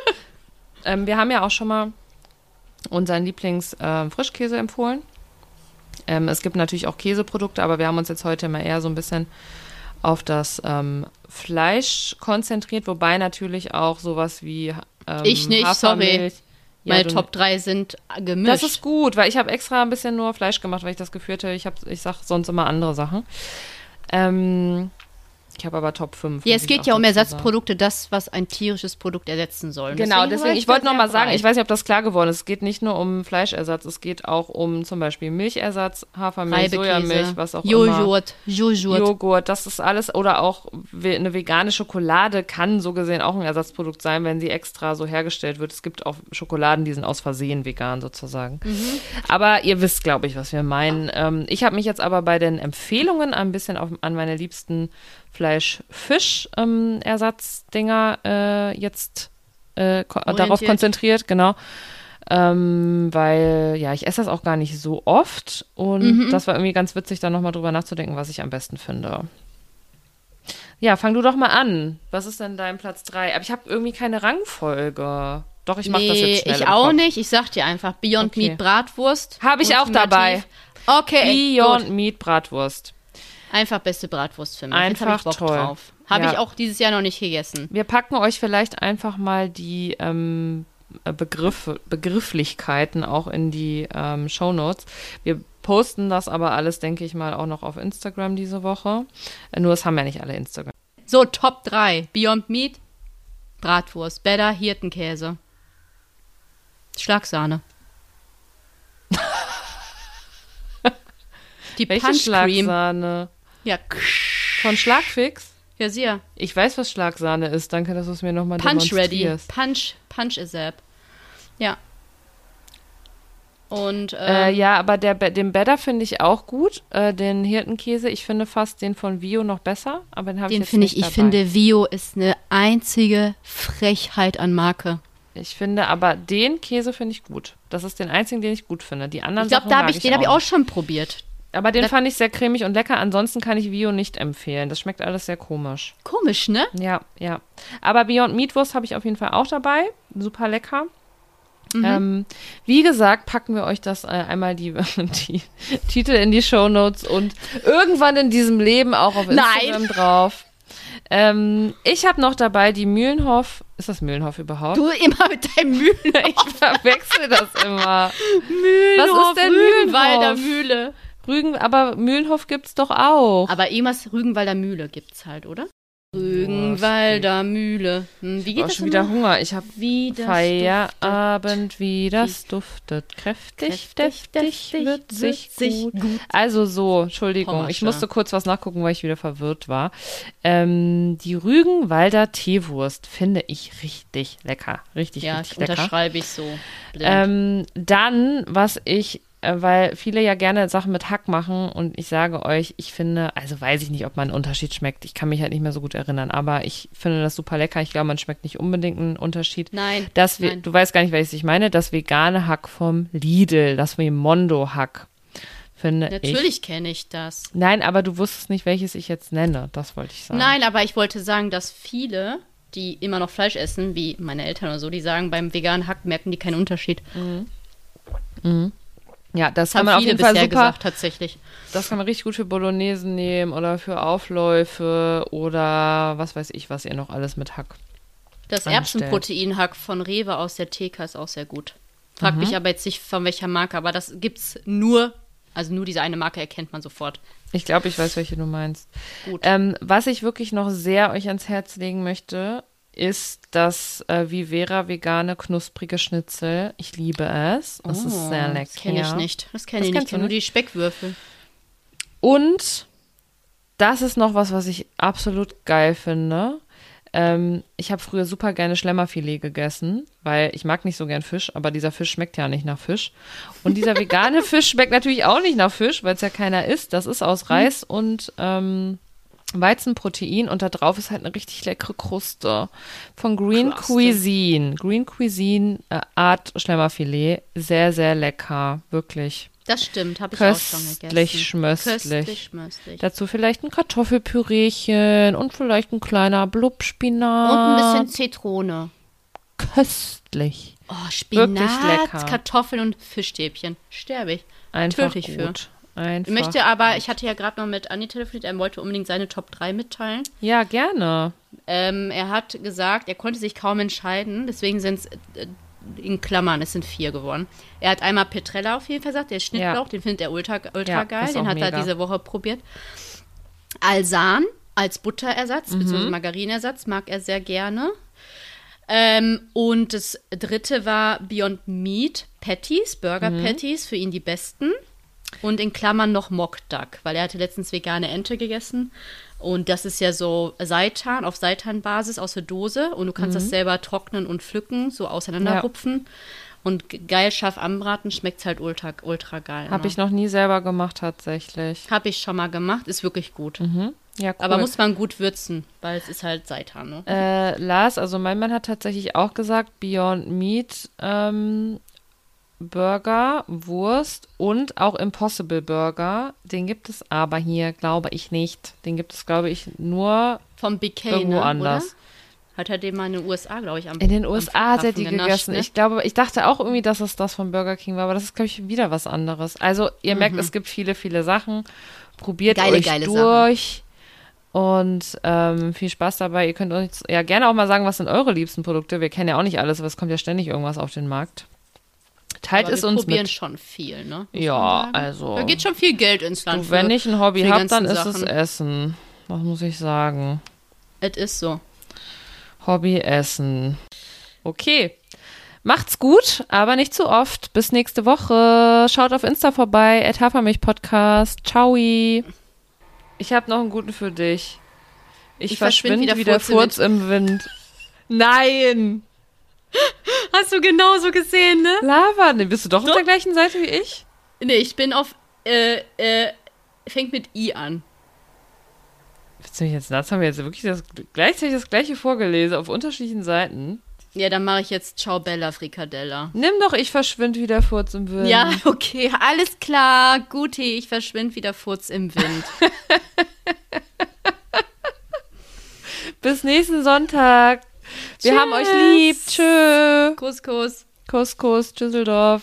ähm, wir haben ja auch schon mal unseren Lieblings-Frischkäse empfohlen. Ähm, es gibt natürlich auch Käseprodukte, aber wir haben uns jetzt heute mal eher so ein bisschen auf das ähm, Fleisch konzentriert, wobei natürlich auch sowas wie ähm, Ich nicht, sorry. Hafermilch- Ja, Meine Top 3 sind gemischt. das ist gut, weil ich habe extra ein bisschen nur Fleisch gemacht, weil ich das Gefühl hatte, ich, hab, ich sag sonst immer andere Sachen. Ähm, ich habe aber Top 5. ja, es geht ja um Ersatzprodukte, das, was ein tierisches Produkt ersetzen soll. Genau, deswegen, war ich wollte noch sehr mal sagen, ich weiß nicht, ob das klar geworden ist. Es geht nicht nur um Fleischersatz, es geht auch um zum Beispiel Milchersatz, Hafermilch, Sojamilch, was auch immer. Joghurt, Joghurt. Joghurt, das ist alles. Oder auch eine vegane Schokolade kann so gesehen auch ein Ersatzprodukt sein, wenn sie extra so hergestellt wird. Es gibt auch Schokoladen, die sind aus Versehen vegan sozusagen. Aber ihr wisst, glaube ich, was wir meinen. Ähm, ich habe mich jetzt aber bei den Empfehlungen ein bisschen auf, an meine liebsten Fleisch-Fisch-Ersatzdinger äh, jetzt äh, ko darauf Orientiert. konzentriert, genau. Ähm, weil, ja, ich esse das auch gar nicht so oft und das war irgendwie ganz witzig, da nochmal drüber nachzudenken, was ich am besten finde. Ja, fang du doch mal an. Was ist denn dein Platz 3? Aber ich habe irgendwie keine Rangfolge. Doch, ich mache das nee, jetzt schnell. ich auch Kopf. nicht. Ich sag dir einfach Beyond Okay. Meat Bratwurst. Hab ich auch dabei. Okay, Beyond gut. Meat Bratwurst. Einfach beste Bratwurst für mich. Jetzt Einfach ich Bock toll. drauf. Habe Ja. ich auch dieses Jahr noch nicht gegessen. Wir packen euch vielleicht einfach mal die ähm, äh, Begriffe, Begrifflichkeiten auch in die ähm, Shownotes. Wir posten das aber alles, denke ich mal, auch noch auf Instagram diese Woche. Äh, nur es haben ja nicht alle Instagram. So, Top 3. Beyond Meat, Bratwurst, Better, Hirtenkäse. Schlagsahne. Die Welche Punch Cream. Schlagsahne? Ja, Von Schlagfix? ja, sehr. Ich weiß, was Schlagsahne ist. Danke, dass du es mir nochmal Punch ready. Punch, Punch is up. Ja. Und Äh, ähm, ja, aber der, den Better finde ich auch gut. Äh, den Hirtenkäse, ich finde fast den von Vio noch besser, aber den habe ich den jetzt finde nicht ich, ich dabei. finde, Vio ist eine einzige Frechheit an Marke. Ich finde aber den Käse finde ich gut. Das ist den einzigen, den ich gut finde. Die anderen Ich glaube, Sachen da habe ich, den habe ich auch schon probiert. Aber den Da- fand ich sehr cremig und lecker. Ansonsten kann ich Bio nicht empfehlen. Das schmeckt alles sehr komisch. Komisch, ne? Ja, ja. Aber Beyond Meatwurst habe ich auf jeden Fall auch dabei. Super lecker. Mhm. Ähm, wie gesagt, packen wir euch das äh, einmal die, die Titel in die Shownotes und irgendwann in diesem Leben auch auf Instagram drauf. Ähm, ich habe noch dabei die Mühlenhof. Ist das Mühlenhof überhaupt? Du immer mit deinem Mühlen. Ich verwechsel das immer. Mühlenhof, Was ist denn Mühlenhof? Mühle. Rügen, aber Mühlenhof gibt's doch auch. Aber irgendwas Rügenwalder Mühle gibt's halt, oder? Rügenwalder Mühle. Hm, wie Ich geht habe das schon wieder? Hunger. Ich habe Feierabend, wie das duftet. Kräftig, Kräftig, deftig, deftig, würzig, würzig, gut. gut. Also so, Entschuldigung, ich Pommersche. musste kurz was nachgucken, weil ich wieder verwirrt war. Ähm, die Rügenwalder Teewurst finde ich richtig lecker. Richtig, Ja, richtig lecker. unterschreibe ich so. Ähm, dann, was ich, weil viele ja gerne Sachen mit Hack machen und ich sage euch, ich finde, also weiß ich nicht, ob man einen Unterschied schmeckt. Ich kann mich halt nicht mehr so gut erinnern, aber ich finde das super lecker. Ich glaube, man schmeckt nicht unbedingt einen Unterschied. Nein, Das, nein. du weißt gar nicht, welches ich meine. Das vegane Hack vom Lidl, das Mondo-Hack, finde ich. Natürlich kenne ich das. Nein, aber du wusstest nicht, welches ich jetzt nenne. Das wollte ich sagen. Nein, aber ich wollte sagen, dass viele, die immer noch Fleisch essen, wie meine Eltern oder so, die sagen, beim veganen Hack merken die keinen Unterschied. Ja, das kann man auf jeden Fall super. gesagt, tatsächlich. Das kann man richtig gut für Bolognese nehmen oder für Aufläufe oder was weiß ich, was ihr noch alles mit Hack. Das. Erbsenproteinhack von Rewe aus der TK ist auch sehr gut. Frag Mhm. mich aber jetzt nicht von welcher Marke, aber das gibt's nur, also nur diese eine Marke erkennt man sofort. Ich glaube, ich weiß, welche du meinst. Gut. Ähm, was ich wirklich noch sehr euch ans Herz legen möchte, ist das äh, Vivera vegane knusprige Schnitzel. Ich liebe es. Es ist sehr lecker. Oh, Das kenne ich nicht. Das kenne Das ich nicht. nur die Speckwürfel. Und das ist noch was, was ich absolut geil finde. Ähm, ich habe früher super gerne Schlemmerfilet gegessen, weil ich mag nicht so gern Fisch, aber dieser Fisch schmeckt ja nicht nach Fisch. Und dieser vegane Fisch schmeckt natürlich auch nicht nach Fisch, weil es ja keiner isst. Das ist aus Reis und ähm, Weizenprotein und da drauf ist halt eine richtig leckere Kruste von Green Kruste. Cuisine. Green Cuisine äh, Art Schlemmerfilet. Sehr, sehr lecker. Wirklich. Das stimmt, habe ich auch schon gegessen. Köstlich, schmöstlich. Köstlich, schmöstlich. Dazu vielleicht ein Kartoffelpürechen und vielleicht ein kleiner Und Blubspinat. ein bisschen Zitrone. köstlich. Oh, Wirklich Spinat, lecker. Kartoffeln und Fischstäbchen. Sterbe ich. Einfach Tödlich für. Einfach. Ich möchte aber, ich hatte ja gerade noch mit Anni telefoniert, er wollte unbedingt seine Top 3 mitteilen. Ja, gerne. Ähm, er hat gesagt, er konnte sich kaum entscheiden, deswegen sind es äh, in Klammern, es sind vier geworden. Er hat einmal Petrella auf jeden Fall gesagt, der Schnittlauch, den findet er ultra, ultra Ja, geil, den hat er mega. diese Woche probiert. Alsan als Butterersatz, Mhm. beziehungsweise Margarineersatz, mag er sehr gerne. Ähm, und das dritte war Beyond Meat Patties, Burger Mhm. Patties, für ihn die besten. Und in Klammern noch Mock Duck, weil er hatte letztens vegane Ente gegessen. Und das ist ja so Seitan, auf Seitanbasis aus der Dose. Und du kannst Mhm. das selber trocknen und pflücken, so auseinanderrupfen. Und ge- geil scharf anbraten, schmeckt halt ultra, ultra geil. Habe ne? ich noch nie selber gemacht, tatsächlich. Hab ich schon mal gemacht, ist wirklich gut. Ja, cool. Aber muss man gut würzen, weil es ist halt Seitan, ne? äh, Lars, also mein Mann hat tatsächlich auch gesagt, Beyond Meat ähm, Burger, Wurst und auch Impossible Burger. Den gibt es aber hier, glaube ich, nicht. Den gibt es, glaube ich, nur Vom BK, irgendwo ne? anders. Oder? Hat er den mal in den USA, glaube ich, am In den USA hat er die genascht, gegessen. ne? Ich glaube, ich dachte auch irgendwie, dass es das von Burger King war, aber das ist, glaube ich, wieder was anderes. Also, ihr merkt, es gibt viele, viele Sachen. Probiert Mhm. Geile, euch geile durch. Und ähm, viel Spaß dabei. Ihr könnt uns ja gerne auch mal sagen, was sind eure liebsten Produkte. Wir kennen ja auch nicht alles, aber es kommt ja ständig irgendwas auf den Markt. Teilt Aber es wir uns probieren mit. schon viel, ne? Muss Ja, also- Da geht schon viel Geld ins Land. Du, wenn ich ein Hobby habe, dann ist es Sachen. Essen. Was muss ich sagen? Es ist so. Hobby Essen. Okay. Macht's gut, aber nicht zu oft. Bis nächste Woche. Schaut auf Insta vorbei, at Hafermilch Podcast. Ciao. Ich habe noch einen guten für dich. Ich, Ich verschwind verschwinde wieder wieder Furz Furz im Wind. Nein! Hast du genauso gesehen, ne? Lava, ne, bist du doch auf der gleichen Seite wie ich? Nee, ich bin auf, äh, äh, fängt mit I an. Willst du mich jetzt, das haben wir jetzt wirklich das, gleichzeitig das gleiche vorgelesen, auf unterschiedlichen Seiten. Ja, dann mache ich jetzt Ciao Bella Frikadella. Nimm doch, ich verschwinde wieder Furz im Wind. Ja, okay, alles klar. Guti, ich verschwinde wieder Furz im Wind. Bis nächsten Sonntag. Wir haben euch lieb. Tschö. Kuss, Kuss. Kuss, Kuss, Düsseldorf.